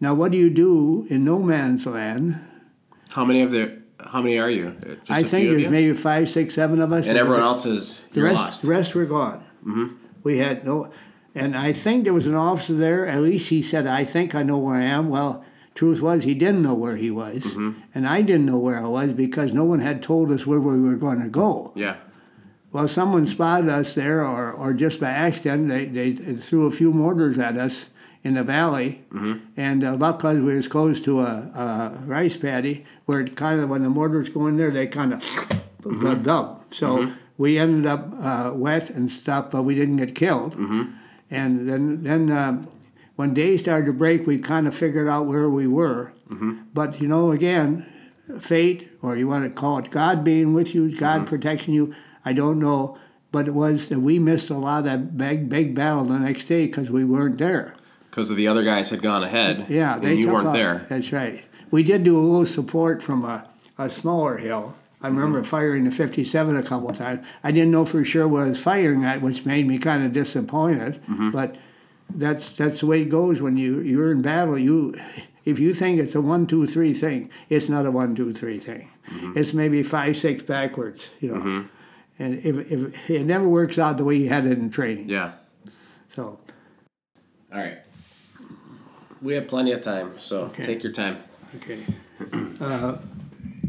Now, what do you do in no man's land? How many of the? How many are you? Just I a think there's maybe five, six, seven of us. and everyone else is The rest, lost. the rest were gone. Mm-hmm. We had no, and I think there was an officer there. At least he said, "I think I know where I am." Well, truth was, he didn't know where he was, Mm-hmm. and I didn't know where I was because no one had told us where we were going to go. Yeah. Well, someone spotted us there, or, or just by accident, they, they threw a few mortars at us in the valley. And uh, luck was we was close to a, a rice paddy where it kind of, when the mortars go in there, they kind of got dump. So we ended up uh, wet and stuff, but we didn't get killed. And then, then um, when day started to break, we kind of figured out where we were. But, you know, again, fate, or you want to call it God being with you, God protecting you, I don't know. But it was that we missed a lot of that big, big battle the next day because we weren't there. Because the other guys had gone ahead. Yeah, and they you weren't off. there. That's right. We did do a little support from a, a smaller hill. I remember Mm-hmm. firing the 57 a couple of times. I didn't know for sure what I was firing at, which made me kind of disappointed. Mm-hmm. But that's that's the way it goes when you you're in battle. You if you think it's a one two three thing, it's not a one two three thing. Mm-hmm. It's maybe five six backwards. You know, and if, if it never works out the way you had it in training. Yeah. So All right. We have plenty of time, so take your time. Okay. Uh,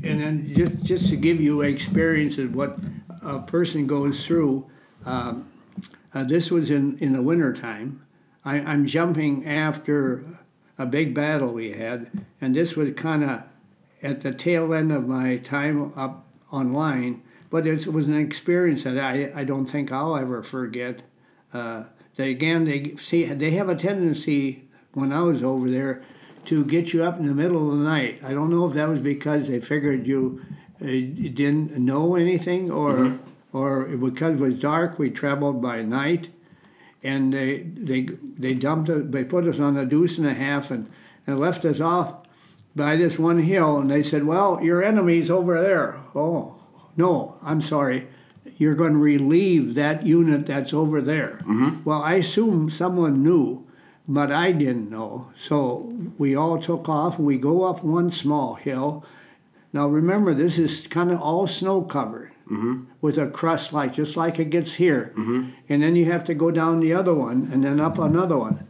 And then just, just to give you experience of what a person goes through, um, uh, this was in, in the wintertime. I, I'm jumping after a big battle we had, and this was kind of at the tail end of my time up online, but it was an experience that I, I don't think I'll ever forget. Uh, they, again, they see they have a tendency when I was over there to get you up in the middle of the night. I don't know if that was because they figured you, uh, didn't know anything or or because it was dark. We traveled by night, and they they they dumped it. They put us on a deuce and a half and and left us off by this one hill. And they said, "Well, your enemy's over there." Oh, no, I'm sorry. You're going to relieve that unit that's over there. Mm-hmm. Well, I assume someone knew, but I didn't know. So we all took off we go up one small hill. Now remember, this is kind of all snow covered mm-hmm. with a crust like just like it gets here, mm-hmm. and then you have to go down the other one and then up another one.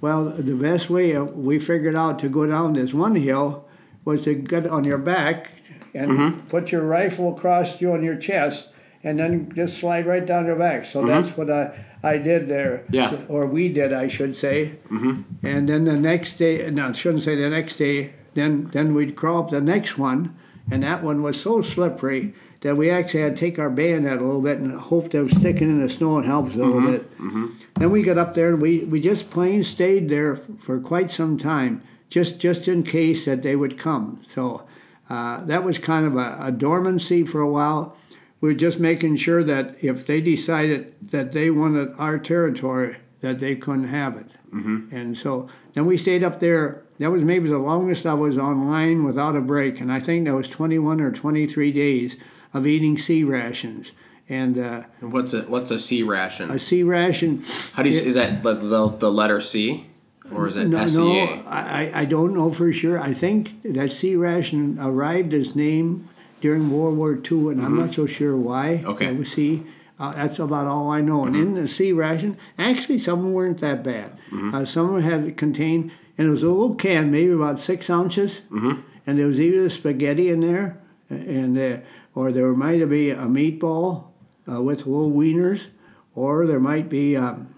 Well, the best way uh, we figured out to go down this one hill was to get on your back and put your rifle across you on your chest, and then just slide right down your back. So that's what I, I did there. Yeah. Or we did, I should say. Mm-hmm. And then the next day, no, I shouldn't say the next day. Then then we'd crawl up the next one, and that one was so slippery that we actually had to take our bayonet a little bit and hope that it was sticking in the snow and helps a little bit. Mm-hmm. Then we got up there and we, we just plain stayed there for quite some time, just just in case that they would come. So uh, that was kind of a, a dormancy for a while. We were just making sure that if they decided that they wanted our territory, that they couldn't have it. Mm-hmm. And so then we stayed up there. That was maybe the longest I was online without a break, and I think that was 21 or 23 days of eating sea rations. And uh, And What's a what's a C ration? a sea ration. How do you is that the, the, the letter C or is it No, S no? I, I- I don't know for sure. I think that sea ration arrived as name during World War II, and I'm not so sure why. Mm-hmm. Okay. It was sea. Uh, that's about all I know. And in the sea ration, actually, some of them weren't that bad. Mm-hmm. Uh, some of them had contained, and it was a little can, maybe about six ounces, Mm-hmm. and there was either spaghetti in there, and uh, or there might be a meatball uh, with little wieners, or there might be. Um,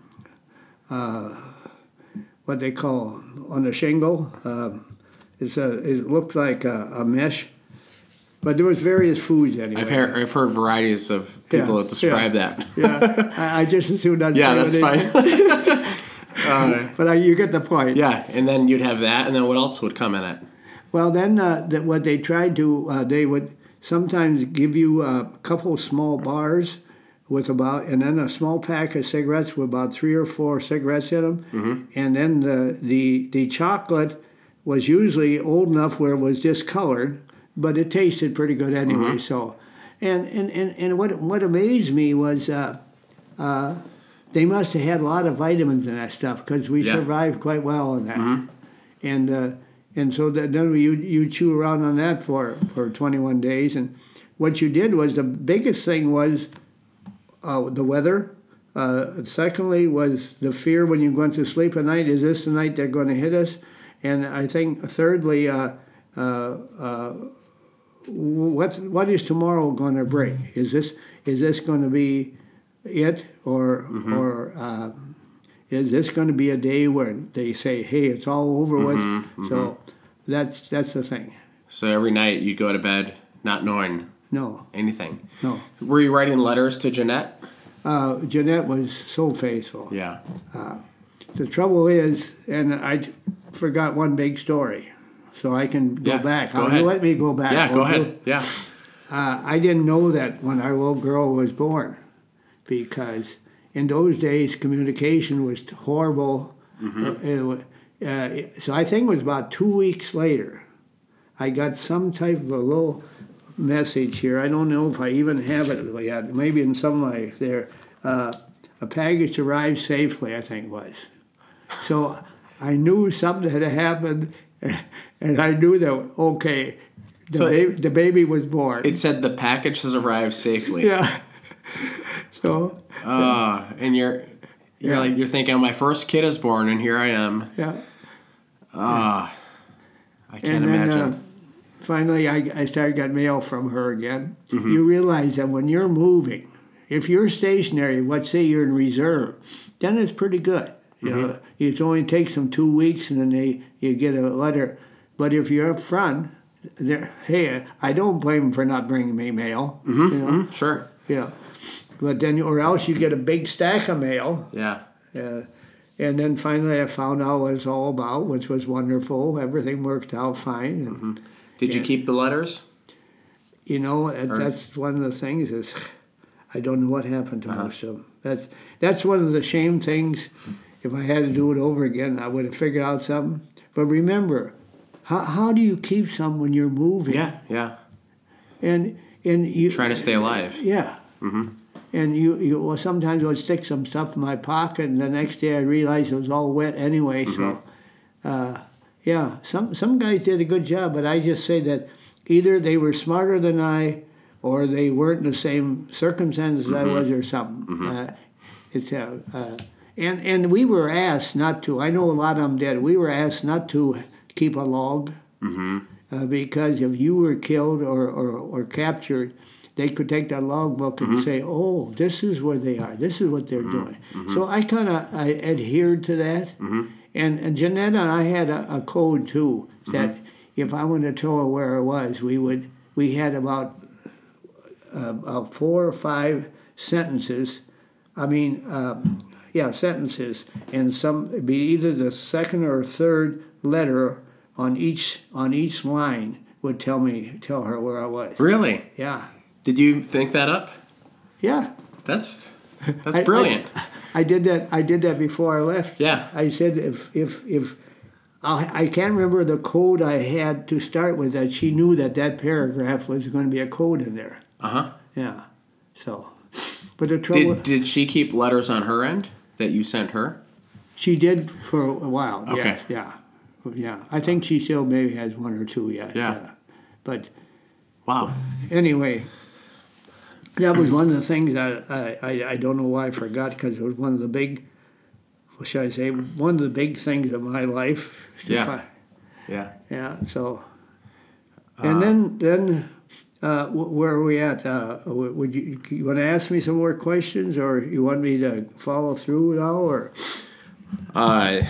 what they call on the shingle. Um, it's a, it looks like a, a mesh, but there was various foods anyway. I've heard I've heard varieties of people Yeah, that describe yeah. that. yeah, I, I just assumed not. Yeah, that's fine. Uh, But I, you get the point. yeah, and then you'd have that, and then what else would come in it? Well, then uh, that what they tried to uh, they would sometimes give you a couple small bars with about and then a small pack of cigarettes with about three or four cigarettes in them, Mm-hmm. and then the the the chocolate was usually old enough where it was discolored. but it tasted pretty good anyway. So, and and and, and what what amazed me was. Uh, uh, they must have had a lot of vitamins in that stuff because we Yeah. survived quite well on that. And uh, and so that, then you you chew around on that for for 21 days. And what you did was the biggest thing was uh, the weather. Uh, secondly, was the fear when you're going to sleep at night. Is this the night they're going to hit us? And I think thirdly, uh, uh, uh, what what is tomorrow going to bring? Is this is this going to be it, or or uh, is this going to be a day where they say, "Hey, it's all over with"? So that's that's the thing. So every night you go to bed not knowing No, anything. no. Were you writing letters to Jeanette? Uh, Jeanette was so faithful. Yeah. The trouble is, and I forgot one big story, so I can go Yeah, back. go How- ahead. Let me go back. Yeah, go you? ahead. Yeah. Uh, I didn't know that when our little girl was born, because in those days communication was horrible. Uh, it uh, so I think it was about two weeks later, I got some type of a little message here. I don't know if I even have it yet. Maybe in some way there. Uh, a package arrived safely. I think it was. So I knew something had happened, and I knew that okay, the, So- baby, the baby was born. It said the package has arrived safely. Yeah. So Ah, and you're you're Yeah. like you're thinking my first kid is born and here I am. yeah, Ah. I can't then imagine. Finally I, I started getting mail from her again. Mm-hmm. You realize that when you're moving, if you're stationary, let's say you're in reserve, then it's pretty good. You know, Mm-hmm. it only takes them two weeks, and then they you get a letter. But if you're up front, hey, I don't blame them for not bringing me mail. You know, Mm, sure. yeah. But then, or else you get a big stack of mail. Yeah. Uh, and then finally, I found out what it's all about, which was wonderful. Everything worked out fine, and Did you keep the letters? you know uh, Or- that's one of the things is I don't know what happened to uh-huh. most of them. That's that's one of the shame things. If I had to do it over again, I would have figured out something. But remember, how, how do you keep some when you're moving? Yeah, yeah. and and you Trying to stay alive. Yeah. Mm-hmm. And you, you well, sometimes I would stick some stuff in my pocket, and the next day I realized it was all wet anyway. So, mm-hmm. uh, yeah, some some guys did a good job, but I just say that either they were smarter than I, or they weren't in the same circumstances I was, or something. Uh, it's uh, uh, and and we were asked not to. I know a lot of them did. We were asked not to keep a log uh, because if you were killed or, or, or captured, they could take that logbook and say, "Oh, this is where they are. This is what they're doing." So I kind of I adhered to that, and and Jeanette and I had a, a code too that if I wanted to tell her where I was, we would we had about uh, about four or five sentences. I mean, um, yeah, sentences, and some it'd be either the second or third letter on each on each line would tell me tell her where I was. Really? Yeah, Did you think that up? yeah. That's that's brilliant. I, I did that. I did that before I left. Yeah. I said if if if I, I can't remember the code I had to start with that she knew that that paragraph was going to be a code in there. Uh huh. Yeah. So, but the trouble Did did she keep letters on her end that you sent her? she did for a while. Okay. Yes, yeah. Yeah. I think she still maybe has one or two yet. Yeah. But Wow. anyway, that was one of the things that I, I, I don't know why I forgot because it was one of the big, what should I say, one of the big things of my life. Yeah. fi- Yeah. yeah. So, and then then uh, where are we at? Uh, would you you want to ask me some more questions, or you want me to follow through now, or Uh,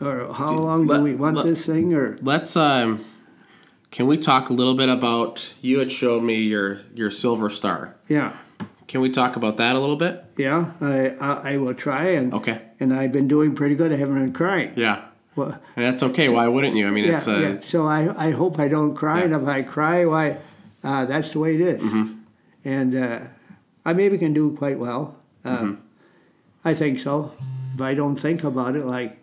or how long let- do we want let- this thing, or let's um. Can we talk a little bit about you had showed me your your silver star? yeah. Can we talk about that a little bit? Yeah, I, I, I will try, and Okay. and I've been doing pretty good. I haven't been crying. Yeah. Well, And that's okay. Why wouldn't you? I mean, yeah, it's uh, yeah. So I, I hope I don't cry, and if I cry, why, uh, that's the way it is. Mm-hmm. And uh, I maybe can do quite well. Uh, Mm-hmm. I think so. If I don't think about it, like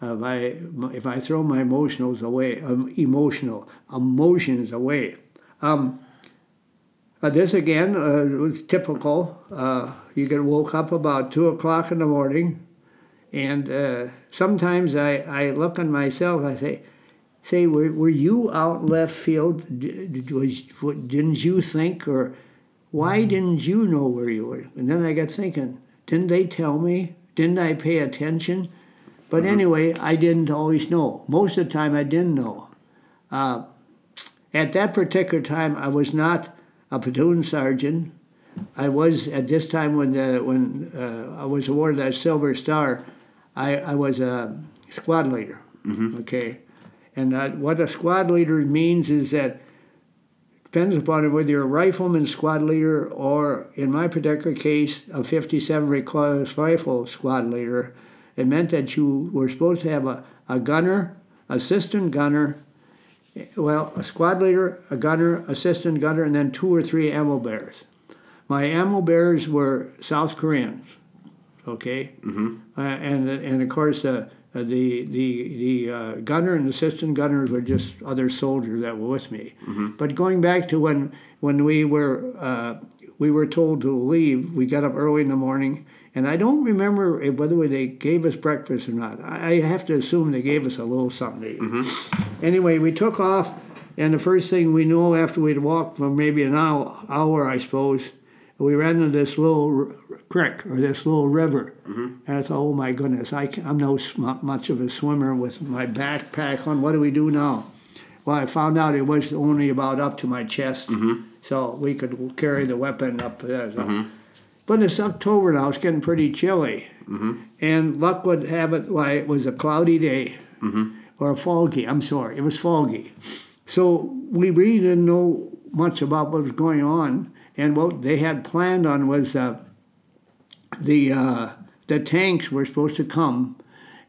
uh, I if I throw my emotionals away, um, emotional emotions away, Uh, this again uh, was typical. Uh, you get woke up about two o'clock in the morning, and uh, sometimes I, I look on myself. I say, "Say, were, were you out left field? Did, was, didn't you think, or why didn't you know where you were?" And then I got thinking, didn't they tell me? Didn't I pay attention? But anyway, I didn't always know. Most of the time, I didn't know. Uh, at that particular time, I was not a platoon sergeant. I was at this time when the, when uh, I was awarded that Silver Star. I, I was a squad leader. Okay, and uh, what a squad leader means is that depends upon whether you're a rifleman squad leader or, in my particular case, a 57 recoilless rifle squad leader. It meant that you were supposed to have a, a gunner, assistant gunner, well, a squad leader, a gunner, assistant gunner, and then two or three ammo bearers. My ammo bearers were South Koreans, okay, mm-hmm. uh, and and of course uh, the the the uh, gunner and assistant gunners were just other soldiers that were with me. Mm-hmm. But going back to when when we were uh, we were told to leave, we got up early in the morning. And I don't remember whether they gave us breakfast or not. I have to assume they gave us a little something to eat. Mm-hmm. Anyway, we took off, and the first thing we knew after we'd walked for maybe an hour, hour I suppose, we ran into this little r- creek or this little river. Mm-hmm. And I thought, oh my goodness, I I'm no much of a swimmer with my backpack on. What do we do now? Well, I found out it was only about up to my chest, mm-hmm. so we could carry the weapon up there. So. But it's October now; it's getting pretty chilly, and luck would have it. Why it was a cloudy day, or foggy. I'm sorry, it was foggy. So we really didn't know much about what was going on, and what they had planned on was uh, the uh, the tanks were supposed to come,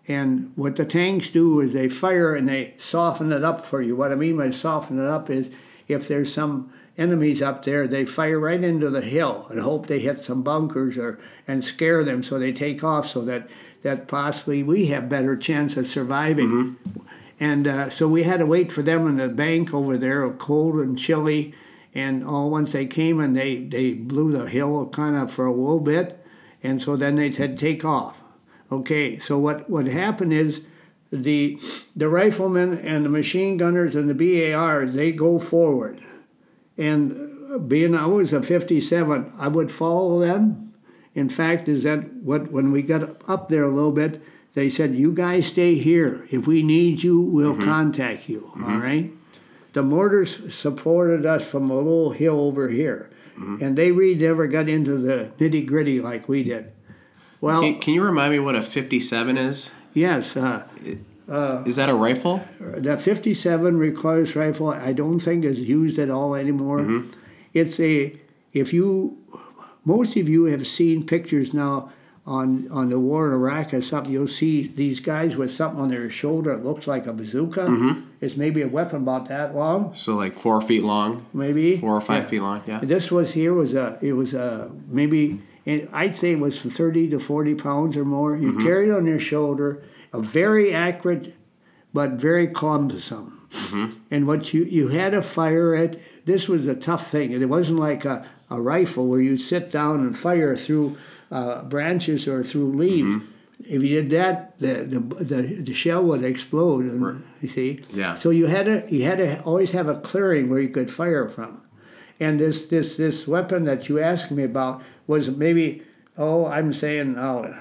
and what the tanks do is they fire and they soften it up for you. What I mean by soften it up is if there's some enemies up there, they fire right into the hill and hope they hit some bunkers or and scare them so they take off so that that possibly we have better chance of surviving. And uh, so we had to wait for them on the bank over there, cold and chilly. And all once they came and they, they blew the hill kind of for a little bit, and so then they said take off. Okay, so what what happened is the the riflemen and the machine gunners and the BARs they go forward, and being I was a 57, I would follow them. In fact, is that what when we got up there a little bit, they said, "You guys stay here. If we need you, we'll mm-hmm. contact you." Mm-hmm. all right. The mortars supported us from a little hill over here, mm-hmm. and they really never got into the nitty gritty like we did. Well, Can, can you remind me what a 57 is? yes, uh, Uh, is that a rifle? the 57 recoilless rifle I don't think is used at all anymore. Mm-hmm. It's a if you most of you have seen pictures now on on the war in Iraq or something. You'll see these guys with something on their shoulder. It looks like a bazooka. Mm-hmm. It's maybe a weapon about that long, So like four feet long, maybe four or five Yeah. feet long. Yeah. This was here was a it was a maybe and I'd say it was from thirty to forty pounds or more. You mm-hmm. carry it on your shoulder, a very accurate but very cumbersome. And what you you had to fire it. This was a tough thing. And It wasn't like a, a rifle where you sit down and fire through uh, branches or through leaves. If you did that, the, the the the shell would explode. And, You see. Yeah. So you had to you had to always have a clearing where you could fire from. And this this this weapon that you asked me about was maybe oh I'm saying oh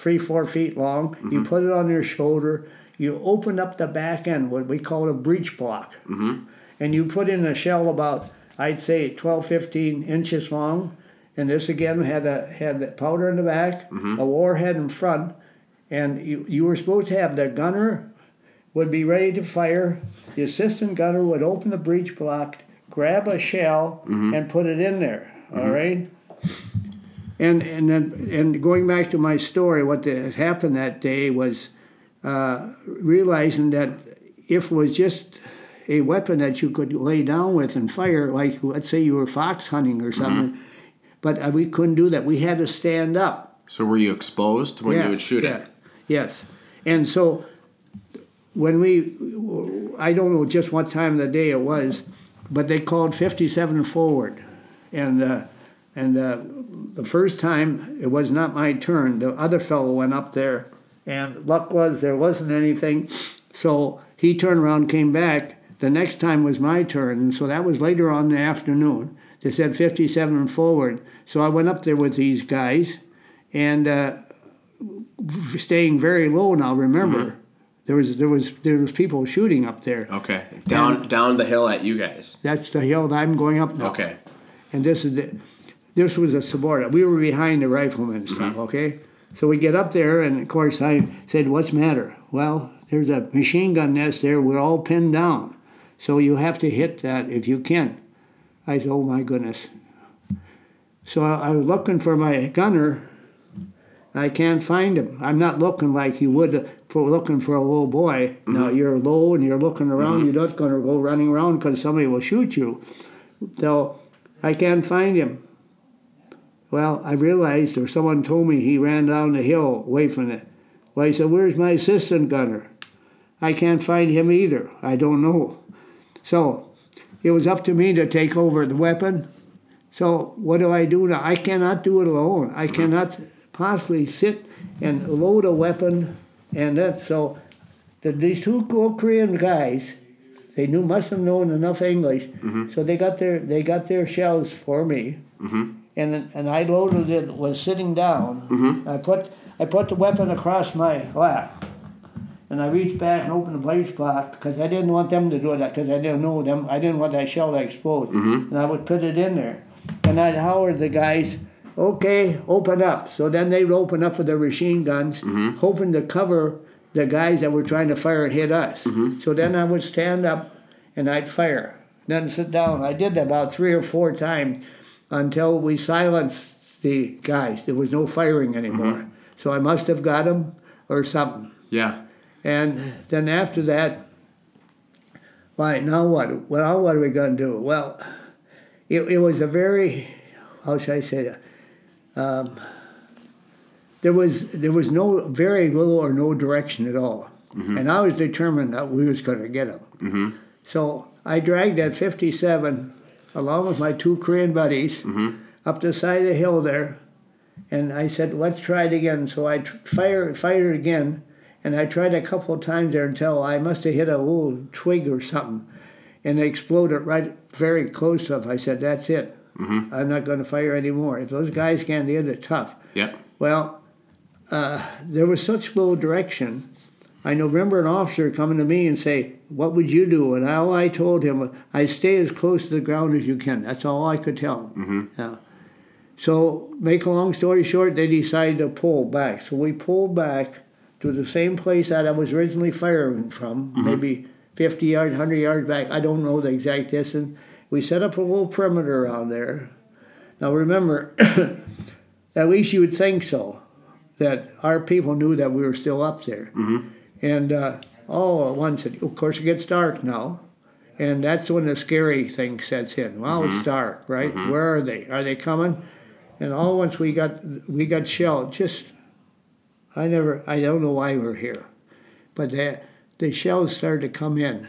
three four feet long. You mm-hmm. put it on your shoulder. You open up the back end, what we call a breech block, mm-hmm. and you put in a shell about I'd say 12, 15 inches long. And this again had a had the powder in the back, mm-hmm. a warhead in front, and you, you were supposed to have the gunner would be ready to fire. The assistant gunner would open the breech block, grab a shell, and put it in there. all right. And and then and going back to my story, what had happened that day was uh, realizing that if it was just a weapon that you could lay down with and fire, like let's say you were fox hunting or something, but uh, we couldn't do that. We had to stand up. So were you exposed when Yeah, you would shoot yeah, it? Yes, and so when we, I don't know just what time of the day it was, but they called 57 forward, and uh, and uh, the first time it was not my turn. The other fellow went up there, and luck was there wasn't anything, so he turned around, came back. The next time was my turn, and so that was later on in the afternoon. They said 57 forward, so I went up there with these guys, and uh, staying very low now. Remember, there was there was there was people shooting up there. Okay. Down down the hill at you guys. That's the hill that I'm going up now. Okay. And this is the, this was a subordinate. We were behind the riflemen and stuff. Mm-hmm. Okay. So we get up there, and of course I said, "What's the matter?" Well, there's a machine gun nest there. We're all pinned down, so you have to hit that if you can. I said, "Oh my goodness." So I, I was looking for my gunner. I can't find him. I'm not looking like you would uh, for looking for a little boy. Mm-hmm. Now you're low and you're looking around. Mm-hmm. You're not going to go running around because somebody will shoot you. So I can't find him. Well, I realized, or someone told me he ran down the hill away from it. Well, I said, "Where's my assistant gunner?" I can't find him either. I don't know. So it was up to me to take over the weapon. So what do I do now? I cannot do it alone. I cannot possibly sit and load a weapon and that. So the, these two Korean guys, they knew must have known enough English, mm-hmm. so they got their they got their shells for me, mm-hmm. And and I loaded it. Was sitting down. Mm-hmm. I put I put the weapon across my lap. And I reached back and opened the blaze block because I didn't want them to do that because I didn't know them. I didn't want that shell to explode. Mm-hmm. And I would put it in there. And I'd holler the guys, okay, open up. So then they would open up with their machine guns, mm-hmm. hoping to cover the guys that were trying to fire and hit us. So then I would stand up and I'd fire. Then sit down. I did that about three or four times until we silenced the guys. There was no firing anymore. Mm-hmm. So I must have got them or something. Yeah. And then after that, why, now what? Well, what are we going to do? Well, it, it was a very, how should I say that? Um, there was there was no very little or no direction at all, mm-hmm. and I was determined that we was going to get them. Mm-hmm. So I dragged that 57 along with my two Korean buddies up the side of the hill there, and I said, "Let's try it again." So I tr- fire fired again, and I tried a couple of times there until I must have hit a little twig or something, and it exploded right very close to it. I said, "That's it. I'm not going to fire anymore. If those guys can't hit it, tough." Yep. Well, uh, there was such low direction. I remember an officer coming to me and say, "What would you do?" And all I told him, "I stay as close to the ground as you can." That's all I could tell him. Mm-hmm. Yeah. So, make a long story short, they decided to pull back. So we pulled back to the same place that I was originally firing from, mm-hmm. maybe 50 yards, 100 yards back. I don't know the exact distance. We set up a little perimeter around there. Now remember, at least you would think so, that our people knew that we were still up there. Mm-hmm. And uh, all at once, it, of course, it gets dark now. And that's when the scary thing sets in. Well, it's mm-hmm. dark, right? Mm-hmm. Where are they? Are they coming? And all once we got we got shelled. Just I never I don't know why we're here, but the the shells started to come in.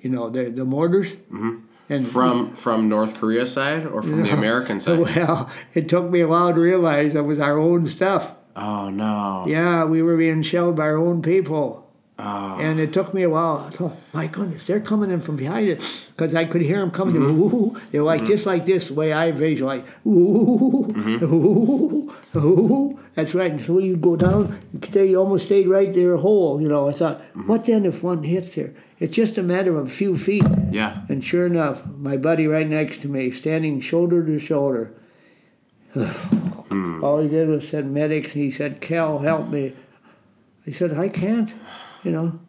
You know the the mortars. Mm-hmm. And From from North Korea side or from the American side? well, it took me a while to realize it was our own stuff. Oh no. Yeah, we were being shelled by our own people. Oh. And it took me a while. I thought, my goodness, they're coming in from behind it because I could hear them coming. Mm-hmm. Ooh, they're like mm-hmm. just like this, the way I visualize. Ooh, ooh, ooh. Mm-hmm. That's right. And so you go down, you almost stayed right there, whole. You know, I thought, what then if one hits here? It's just a matter of a few feet. Yeah. And sure enough, my buddy right next to me, standing shoulder to shoulder. Hmm. All he did was said medics. He said, "Cal, help me." I said, "I can't," you know.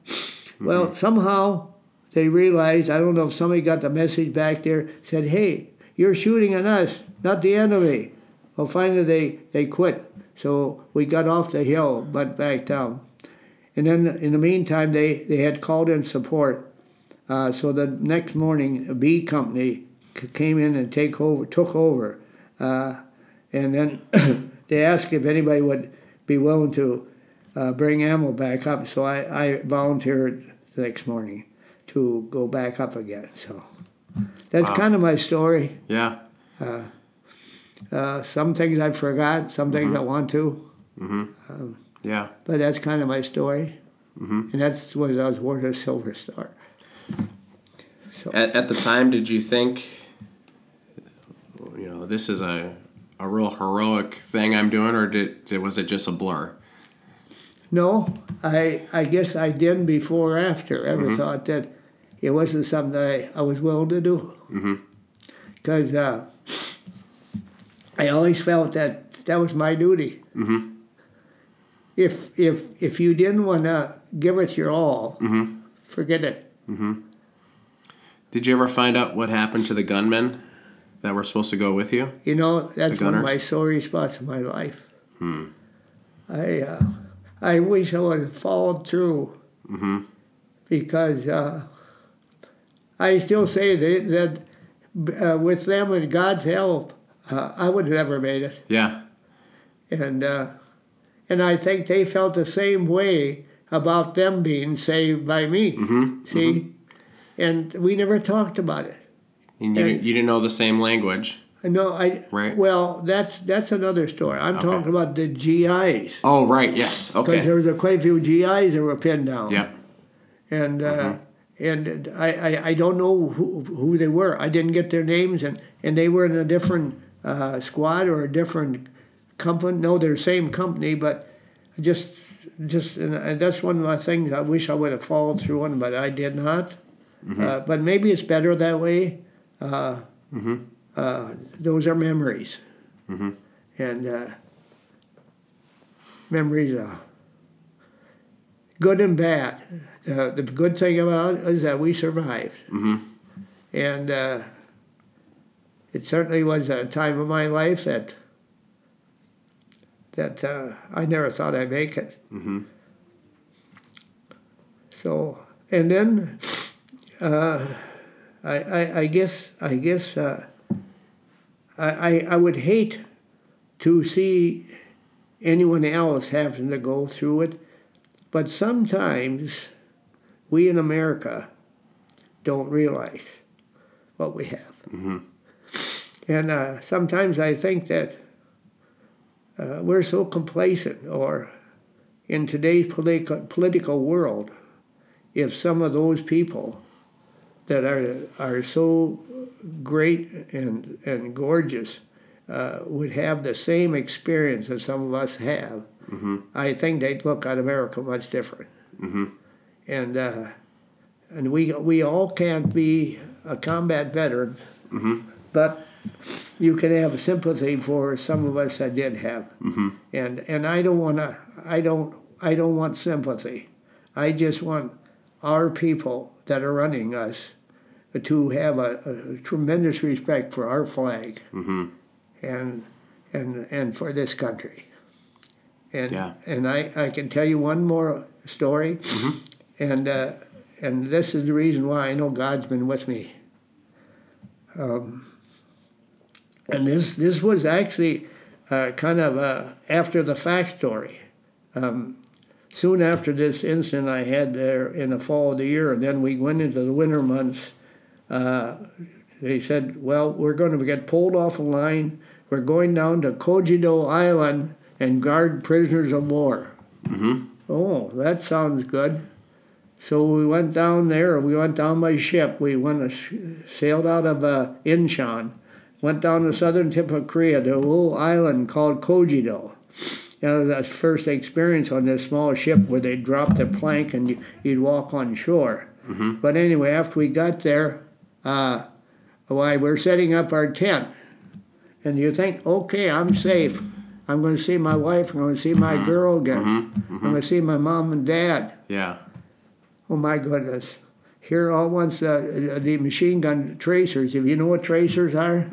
Well, somehow they realized. I don't know if somebody got the message back there. Said, "Hey, you're shooting at us, not the enemy." Well, finally they they quit. So we got off the hill, but back down. And then in the meantime, they, they had called in support. Uh, so the next morning, a B company came in and take over, took over. Uh, and then they asked if anybody would be willing to uh, bring ammo back up. So I, I volunteered the next morning to go back up again. So that's kind of my story. Yeah. Uh, some things I forgot, some things I want to, Mm-hmm. Yeah. but that's kind of my story. Mm-hmm. And that's what I was worth a Silver Star. At, at the time, did you think, you know, this is a, a real heroic thing I'm doing, or did, did was it just a blur? No, I I guess I didn't before or after ever mm-hmm. thought that it wasn't something I, I was willing to do. Mm-hmm. Because uh, I always felt that that was my duty. Mm-hmm. If if if you didn't want to give it your all, forget it. Did you ever find out what happened to the gunmen that were supposed to go with you? You know, that's one of my sorry spots in my life. Hmm. I uh, I wish I would have followed through because uh, I still say that, that uh, with them and God's help, uh, I would have never made it. Yeah. And uh, and I think they felt the same way about them being saved by me. See, and we never talked about it. And you, And- didn't- you didn't know the same language. No, I. Right. Well, that's that's another story. I'm Okay. talking about the GIs Oh, right. Yes. Okay. because there was a quite a few GIs that were pinned down. Yep. And uh, Mm-hmm. and I, I I don't know who who they were. I didn't get their names, and and they were in a different uh, squad or a different company. No, they're the same company, but just just and, that's one of the things I wish I would have followed through on, but I did not. Mm-hmm. Uh, but maybe it's better that way. Uh, uh, those are memories, Mm-hmm. and uh, memories are good and bad. Uh, the good thing about it is that we survived, and uh, it certainly was a time of my life that that uh, I never thought I'd make it. So, and then uh, I, I, I guess I guess uh, I, I I would hate to see anyone else having to go through it, but sometimes we in America don't realize what we have, and uh, sometimes I think that uh, we're so complacent, or in today's political political world, if some of those people that are are so great and and gorgeous uh, would have the same experience as some of us have, I think they'd look at America much different. And uh, and we we all can't be a combat veteran, but you can have sympathy for some of us that did have. And and I don't want to. I don't. I don't want sympathy. I just want our people that are running us to have a, a tremendous respect for our flag and and and for this country. And Yeah. and I, I can tell you one more story, and uh, and this is the reason why I know God's been with me. Um, and this this was actually uh, kind of a after the fact story. Um, soon after this incident I had there in the fall of the year, and then we went into the winter months. Uh, they said, "Well, we're going to get pulled off a line. We're going down to Koje-do Island and guard prisoners of war." Mm-hmm. Oh, that sounds good. So we went down there. We went down by ship. We went uh, sailed out of uh, Incheon, went down the southern tip of Korea to a little island called Koje-do. You know, that's first experience on this small ship where they dropped a plank and you, you'd walk on shore. But anyway, after we got there, uh, why we're setting up our tent, and you think, okay, I'm safe. I'm going to see my wife. I'm going to see my girl again. I'm going to see my mom and dad. Yeah. Oh my goodness! Here all once uh, the machine gun tracers. If you know what tracers are,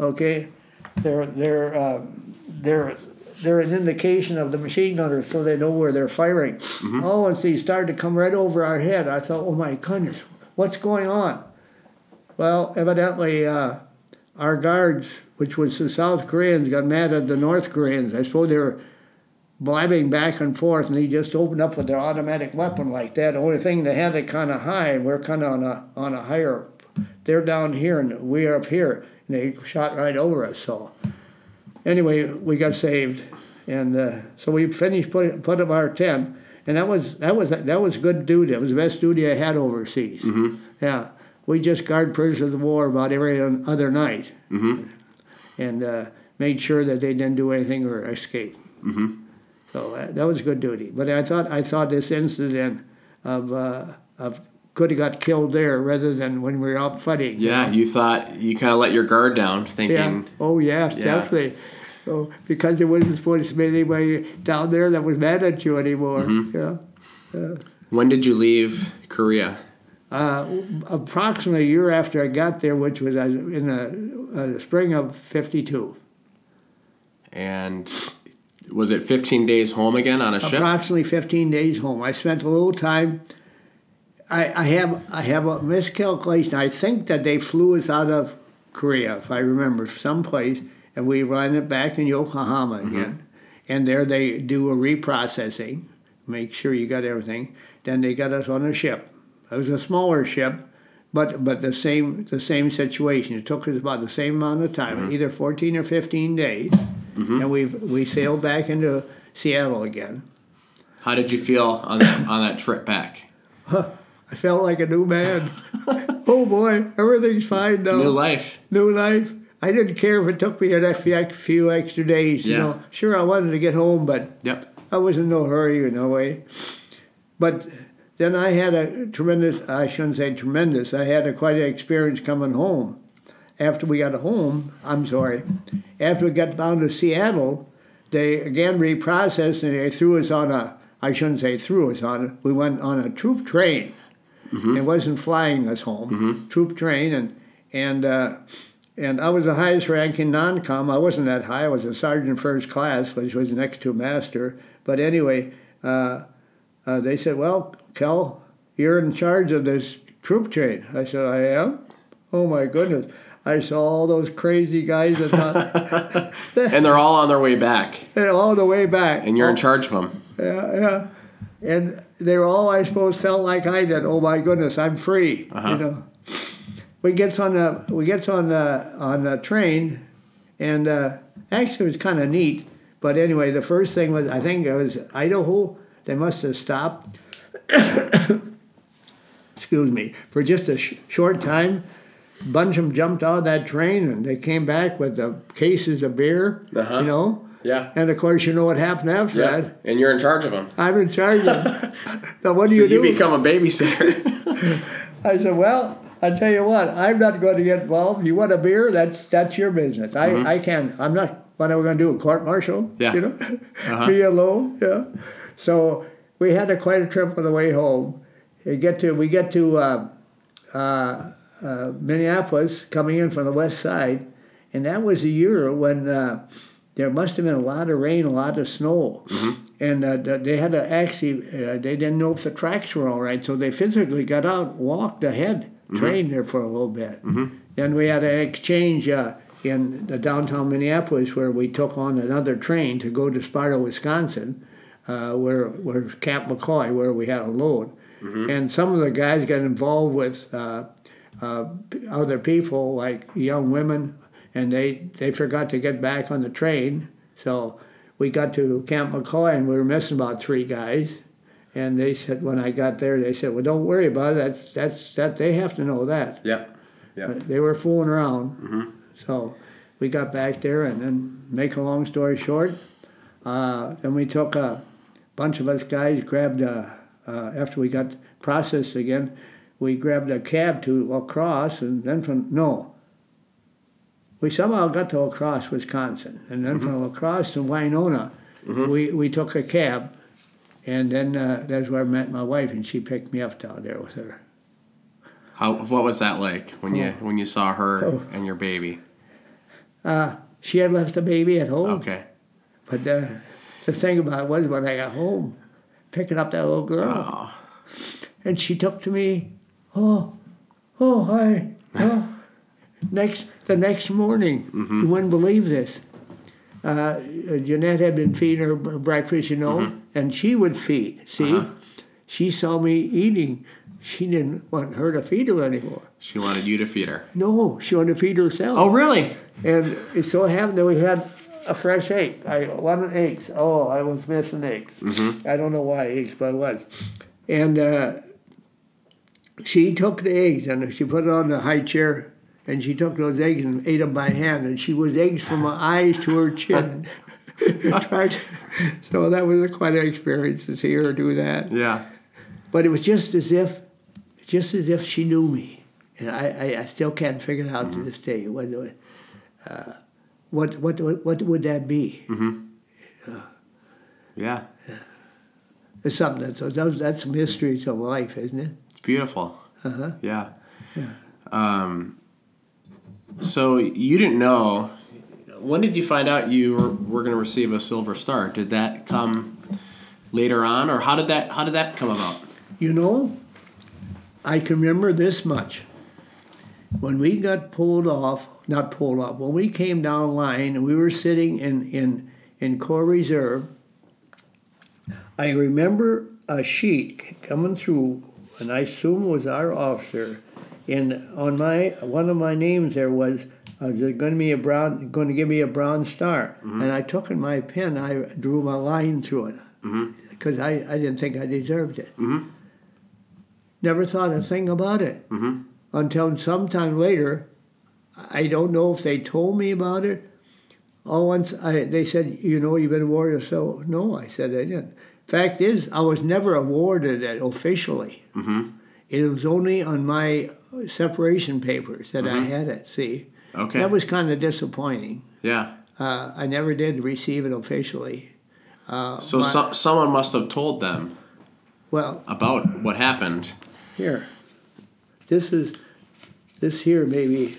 okay, they're they're uh, they're they're an indication of the machine gunners, so they know where they're firing. All once these started to come right over our head, I thought, oh my goodness, what's going on? Well, evidently, uh, our guards, which was the South Koreans, got mad at the North Koreans. I suppose they were blabbing back and forth, and they just opened up with their automatic weapon like that. The only thing they had it kind of high, and we're kind of on a on a higher they're down here and we're up here, and they shot right over us. So anyway, we got saved, and uh, so we finished putting put up our tent, and that was that was that was good duty. It was the best duty I had overseas. Mm-hmm. Yeah, we just guard prisoners of war about every other night, Mm-hmm. and uh, made sure that they didn't do anything or escape. Mm-hmm. So uh, that was good duty. But I thought I thought this incident of uh, of could have got killed there rather than when we were out fighting. Yeah, you thought you kind of let your guard down, thinking. Yeah. Oh yes, Yeah. definitely. So because there wasn't supposed to be anybody down there that was mad at you anymore. Mm-hmm. Yeah. when did you leave Korea? Uh, approximately a year after I got there, which was uh, in the uh, spring of '52. And was it 15 days home again on a ship? approximately 15 days home. I spent a little time. I, I have I have a miscalculation. I think that they flew us out of Korea, if I remember, someplace, and we landed back in Yokohama again. And there they do a reprocessing, make sure you got everything. Then they got us on a ship. It was a smaller ship, but but the same the same situation. It took us about the same amount of time, mm-hmm. either 14 or 15 days, mm-hmm. and we we sailed back into Seattle again. How did you feel on that on that trip back? I felt like a new man. oh boy, everything's fine now. New life. New life. I didn't care if it took me a few- few extra days. You Yeah. know, sure I wanted to get home, but Yep. I was in no hurry in no way. But then I had a tremendous. I shouldn't say tremendous. I had a quite an experience coming home. After we got home, I'm sorry. After we got down to Seattle, they again reprocessed and they threw us on a. I shouldn't say threw us on it. We went on a troop train. It wasn't flying us home. Troop train and and uh, and I was the highest ranking non-com. I wasn't that high. I was a sergeant first class, which was next to a master. But anyway, uh, uh, they said, "Well, Kel, you're in charge of this troop train." I said, "I am." Oh my goodness! I saw all those crazy guys that And they're all on their way back, and all the way back. and you're in charge of them. Yeah, yeah. And they were all, I suppose, felt like I did. Oh my goodness, I'm free. Uh-huh. You know. We gets on the we gets on the on the train, and uh, actually it was kind of neat. But anyway, the first thing was I think it was Idaho. They must have stopped. excuse me for just a sh- short time. Bunch of them jumped out of that train and they came back with the cases of beer. Uh-huh. You know. Yeah. And of course, you know what happened after Yeah. that. And you're in charge of them. I'm in charge of it. now, what do So you do? you become a babysitter. I said, well, I tell you what, I'm not going to get involved. You want a beer? That's that's your business. I, I can't. I'm not. What are we going to do? A court martial? Mm-hmm. Yeah. You know, Uh-huh. me alone. Yeah. So we had a quite a trip on the way home. We get to we get to uh, uh, uh, Minneapolis, coming in from the west side, and that was a year when uh, there must have been a lot of rain, a lot of snow, and uh, th- they had to actually uh, they didn't know if the tracks were all right, so they physically got out, walked ahead, trained there for a little bit. Then we had an exchange. Uh, in the downtown Minneapolis, where we took on another train to go to Sparta, Wisconsin, uh, where where Camp McCoy, where we had a load, and some of the guys got involved with uh, uh, other people, like young women, and they they forgot to get back on the train, so we got to Camp McCoy and we were missing about three guys, and they said when I got there, they said, well, don't worry about it. That's that's that they have to know that. yep. Yep. They were fooling around. So we got back there, and then, make a long story short, uh, then we took a bunch of us guys, grabbed a, uh, after we got processed again, we grabbed a cab to La Crosse, and then from, no, we somehow got to La Crosse, Wisconsin, and then from La Crosse to Winona, we, we took a cab, and then uh, that's where I met my wife, and she picked me up down there with her. How? What was that like when you when you saw her Oh. and your baby? Uh, she had left the baby at home. Okay. But uh, the thing about it was when I got home, picking up that little girl, Oh. and she took to me, oh, oh, hi. Oh. next, the next morning, mm-hmm. you wouldn't believe this. Uh, Jeanette had been feeding her breakfast, you know, mm-hmm. and she would feed. See, uh-huh. she saw me eating. she didn't want her to feed her anymore. She wanted you to feed her. No, she wanted to feed herself. Oh, really? And it so happened that we had a fresh egg. I wanted eggs. Oh, I was missing eggs. I don't know why eggs, but I was. And uh, she took the eggs and she put it on the high chair, and she took those eggs and ate them by hand. And she was eggs from her eyes to her chin. So that was quite an experience to see her do that. Yeah. But it was just as if, just as if she knew me, and I, I, I still can't figure it out to this day. What, uh, what, what, what, would that be? Yeah. It's something that's that's, that's mysteries of life, isn't it? It's beautiful. Uh-huh. Yeah. Um, so you didn't know. When did you find out you were, were going to receive a silver star? Did that come later on, or how did that how did that come about? You know, I can remember this much. When we got pulled off, not pulled off, when we came down line and we were sitting in, in, in Corps Reserve, I remember a sheet coming through, and I assume was our officer. And on my one of my names there was uh, going to be a brown, going to give me a brown star, mm-hmm. and I took in my pen, I drew my line through it mm-hmm. because I, I didn't think I deserved it. Mm-hmm. Never thought a thing about it until sometime later. I don't know if they told me about it. All once I, they said, you know, you've been awarded. So no, I said I didn't. Fact is, I was never awarded it officially. It was only on my separation papers that I had it. See, Okay. that was kind of disappointing. yeah. Uh, I never did receive it officially. Uh, So my- so, someone must have told them well, about what happened. here, this is this here maybe.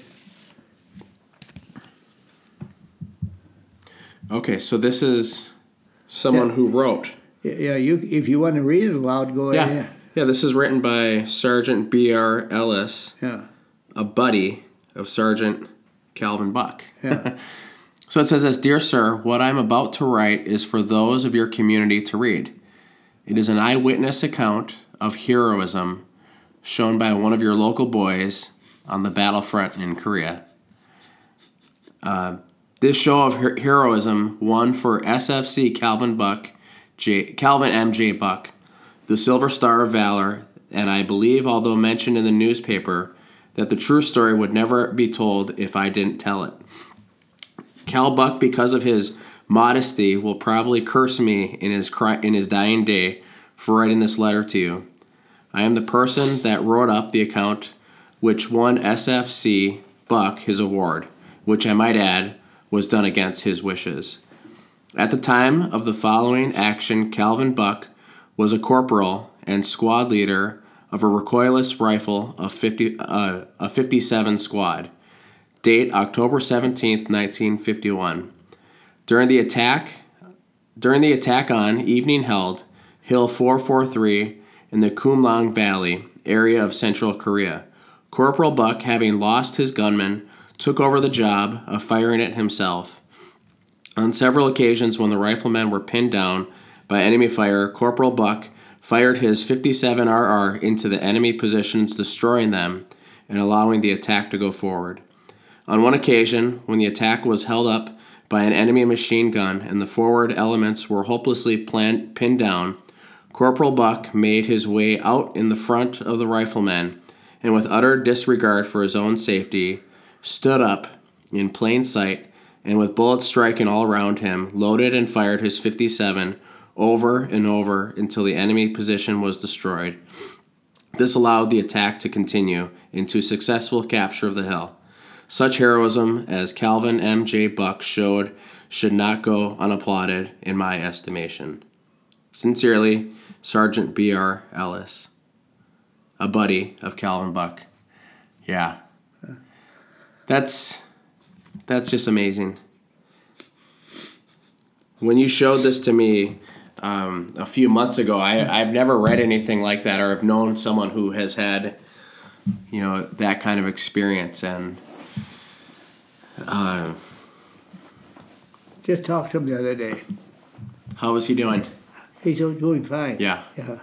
Okay, so this is someone Yeah. who wrote. Yeah, you if you want to read it aloud, go Yeah. ahead. Yeah, this is written by Sergeant B.R. Ellis, Yeah, a buddy of Sergeant Calvin Buck. yeah. So it says this Dear Sir, what I'm about to write is for those of your community to read. It is an eyewitness account of heroism shown by one of your local boys on the battlefront in Korea. Uh, this show of her- heroism won for SFC Calvin Buck, J- Calvin M.J. Buck, the Silver Star of Valor, and I believe, although mentioned in the newspaper, that the true story would never be told if I didn't tell it. Cal Buck, because of his modesty, will probably curse me in his cri- in his dying day for writing this letter to you. I am the person that wrote up the account which won SFC Buck his award, which I might add was done against his wishes. At the time of the following action, Calvin Buck was a corporal and squad leader of a recoilless rifle of 50, uh, a 57 squad. Date October 17th, 1951. During the attack, during the attack on evening held Hill 443 in the Kumlang Valley area of Central Korea, Corporal Buck, having lost his gunman, took over the job of firing it himself. On several occasions, when the riflemen were pinned down by enemy fire, Corporal Buck fired his 57 RR into the enemy positions, destroying them and allowing the attack to go forward. On one occasion, when the attack was held up by an enemy machine gun and the forward elements were hopelessly plan- pinned down, Corporal Buck made his way out in the front of the riflemen and, with utter disregard for his own safety, stood up in plain sight and, with bullets striking all around him, loaded and fired his 57 over and over until the enemy position was destroyed. This allowed the attack to continue into successful capture of the hill. Such heroism as Calvin M. J. Buck showed should not go unapplauded, in my estimation. Sincerely, Sergeant B. R. Ellis, a buddy of Calvin Buck. Yeah, that's that's just amazing. When you showed this to me um, a few months ago, I, I've never read anything like that, or have known someone who has had, you know, that kind of experience, and uh, Just talked to him the other day. how was he doing? He's doing fine. Yeah. Yeah.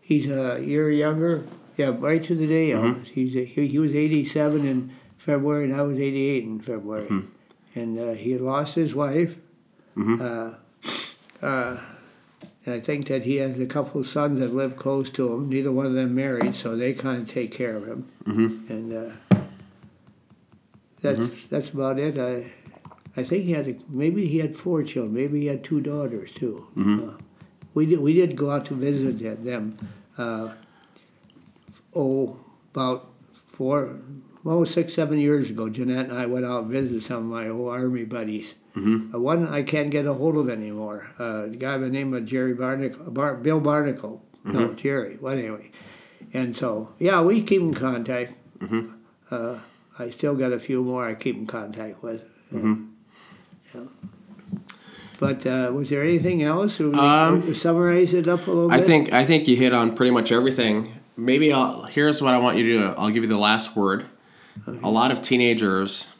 He's a year younger, Yeah, right to the day. Mm-hmm. He's a, he, he was 87 in February, and I was 88 in February. Mm-hmm. And uh, he lost his wife. Mm-hmm. Uh, uh, and I think that he has a couple of sons that live close to him. Neither one of them married, so they kind of take care of him. Mm-hmm. And uh, that's mm-hmm. that's about it. I I think he had a, maybe he had four children. Maybe he had two daughters too. We did we did go out to visit them. Uh, oh, about four, well, six, seven years ago, Jeanette and I went out and visited some of my old Army buddies. Mm-hmm. Uh, one I can't get a hold of anymore. Uh, a guy by the name of Jerry Barnacle, Bar, Bill Barnacle. Mm-hmm. No, Jerry. Well, anyway. And so, yeah, we keep in contact. Mm-hmm. Uh, I still got a few more I keep in contact with. Mm-hmm. Yeah. But uh, was there anything else? Or um, summarize it up a little bit. I think I think you hit on pretty much everything. Maybe I'll, here's what I want you to do. I'll give you the last word. Okay. A lot of teenagers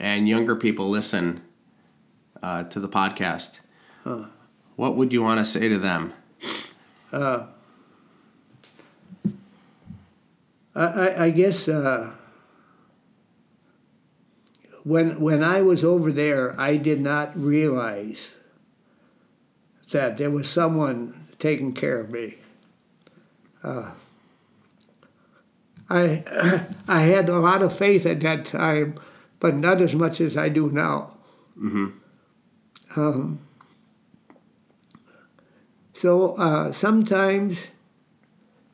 and younger people listen uh, to the podcast. Huh. What would you want to say to them? Uh, I, I guess uh, when when I was over there, I did not realize that there was someone taking care of me. Uh, I I had a lot of faith at that time, but not as much as I do now. Mm-hmm. Um, so uh, sometimes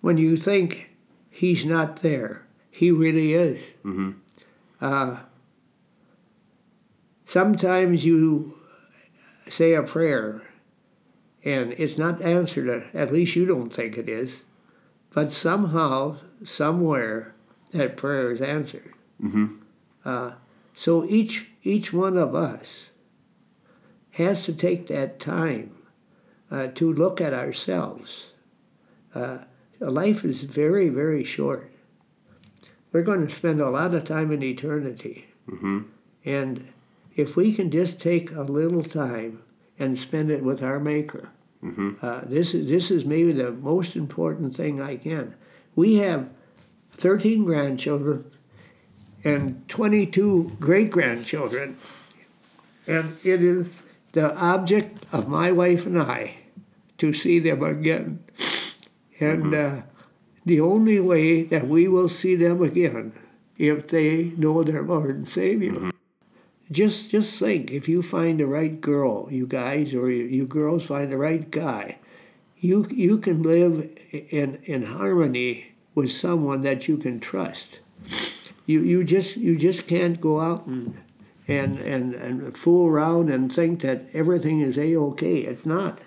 when you think he's not there, he really is. Mm-hmm. Uh, sometimes you say a prayer and it's not answered, at least you don't think it is, but somehow, somewhere, that prayer is answered. Mm-hmm. Uh, so each each one of us has to take that time uh, to look at ourselves. Uh, life is very, very short. We're going to spend a lot of time in eternity. Mm-hmm. And if we can just take a little time and spend it with our Maker, mm-hmm. uh, this, is, this is maybe the most important thing I can. We have 13 grandchildren and 22 great grandchildren, and it is the object of my wife and I to see them again. And mm-hmm. uh, the only way that we will see them again if they know their Lord and Savior. Mm-hmm. Just just think, if you find the right girl, you guys, or you, you girls find the right guy, you you can live in in harmony with someone that you can trust. You you just you just can't go out and and, and, and fool around and think that everything is a okay. It's not.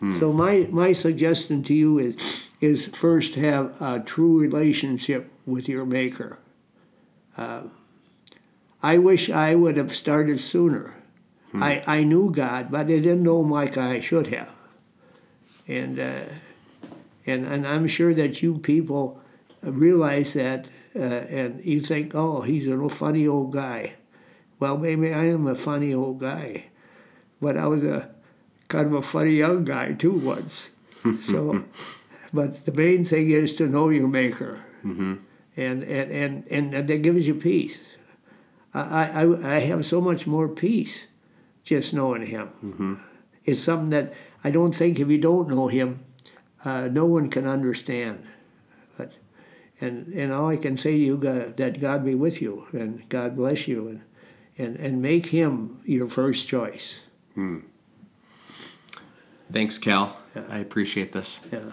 Hmm. So my my suggestion to you is is first have a true relationship with your maker. Uh, I wish I would have started sooner. Hmm. I, I knew God, but I didn't know him like I should have. And uh, and and I'm sure that you people realize that uh, and you think, oh, he's a little funny old guy. Well, maybe I am a funny old guy, but I was a kind of a funny young guy too once. so, but the main thing is to know your maker, mm-hmm. and, and, and, and, and that gives you peace. I, I, I have so much more peace just knowing him. Mm-hmm. It's something that I don't think if you don't know him, uh, no one can understand. But And, and all I can say to you, God, that God be with you and God bless you and, and, and make Him your first choice. Hmm. Thanks, Cal. Yeah. I appreciate this. Yeah.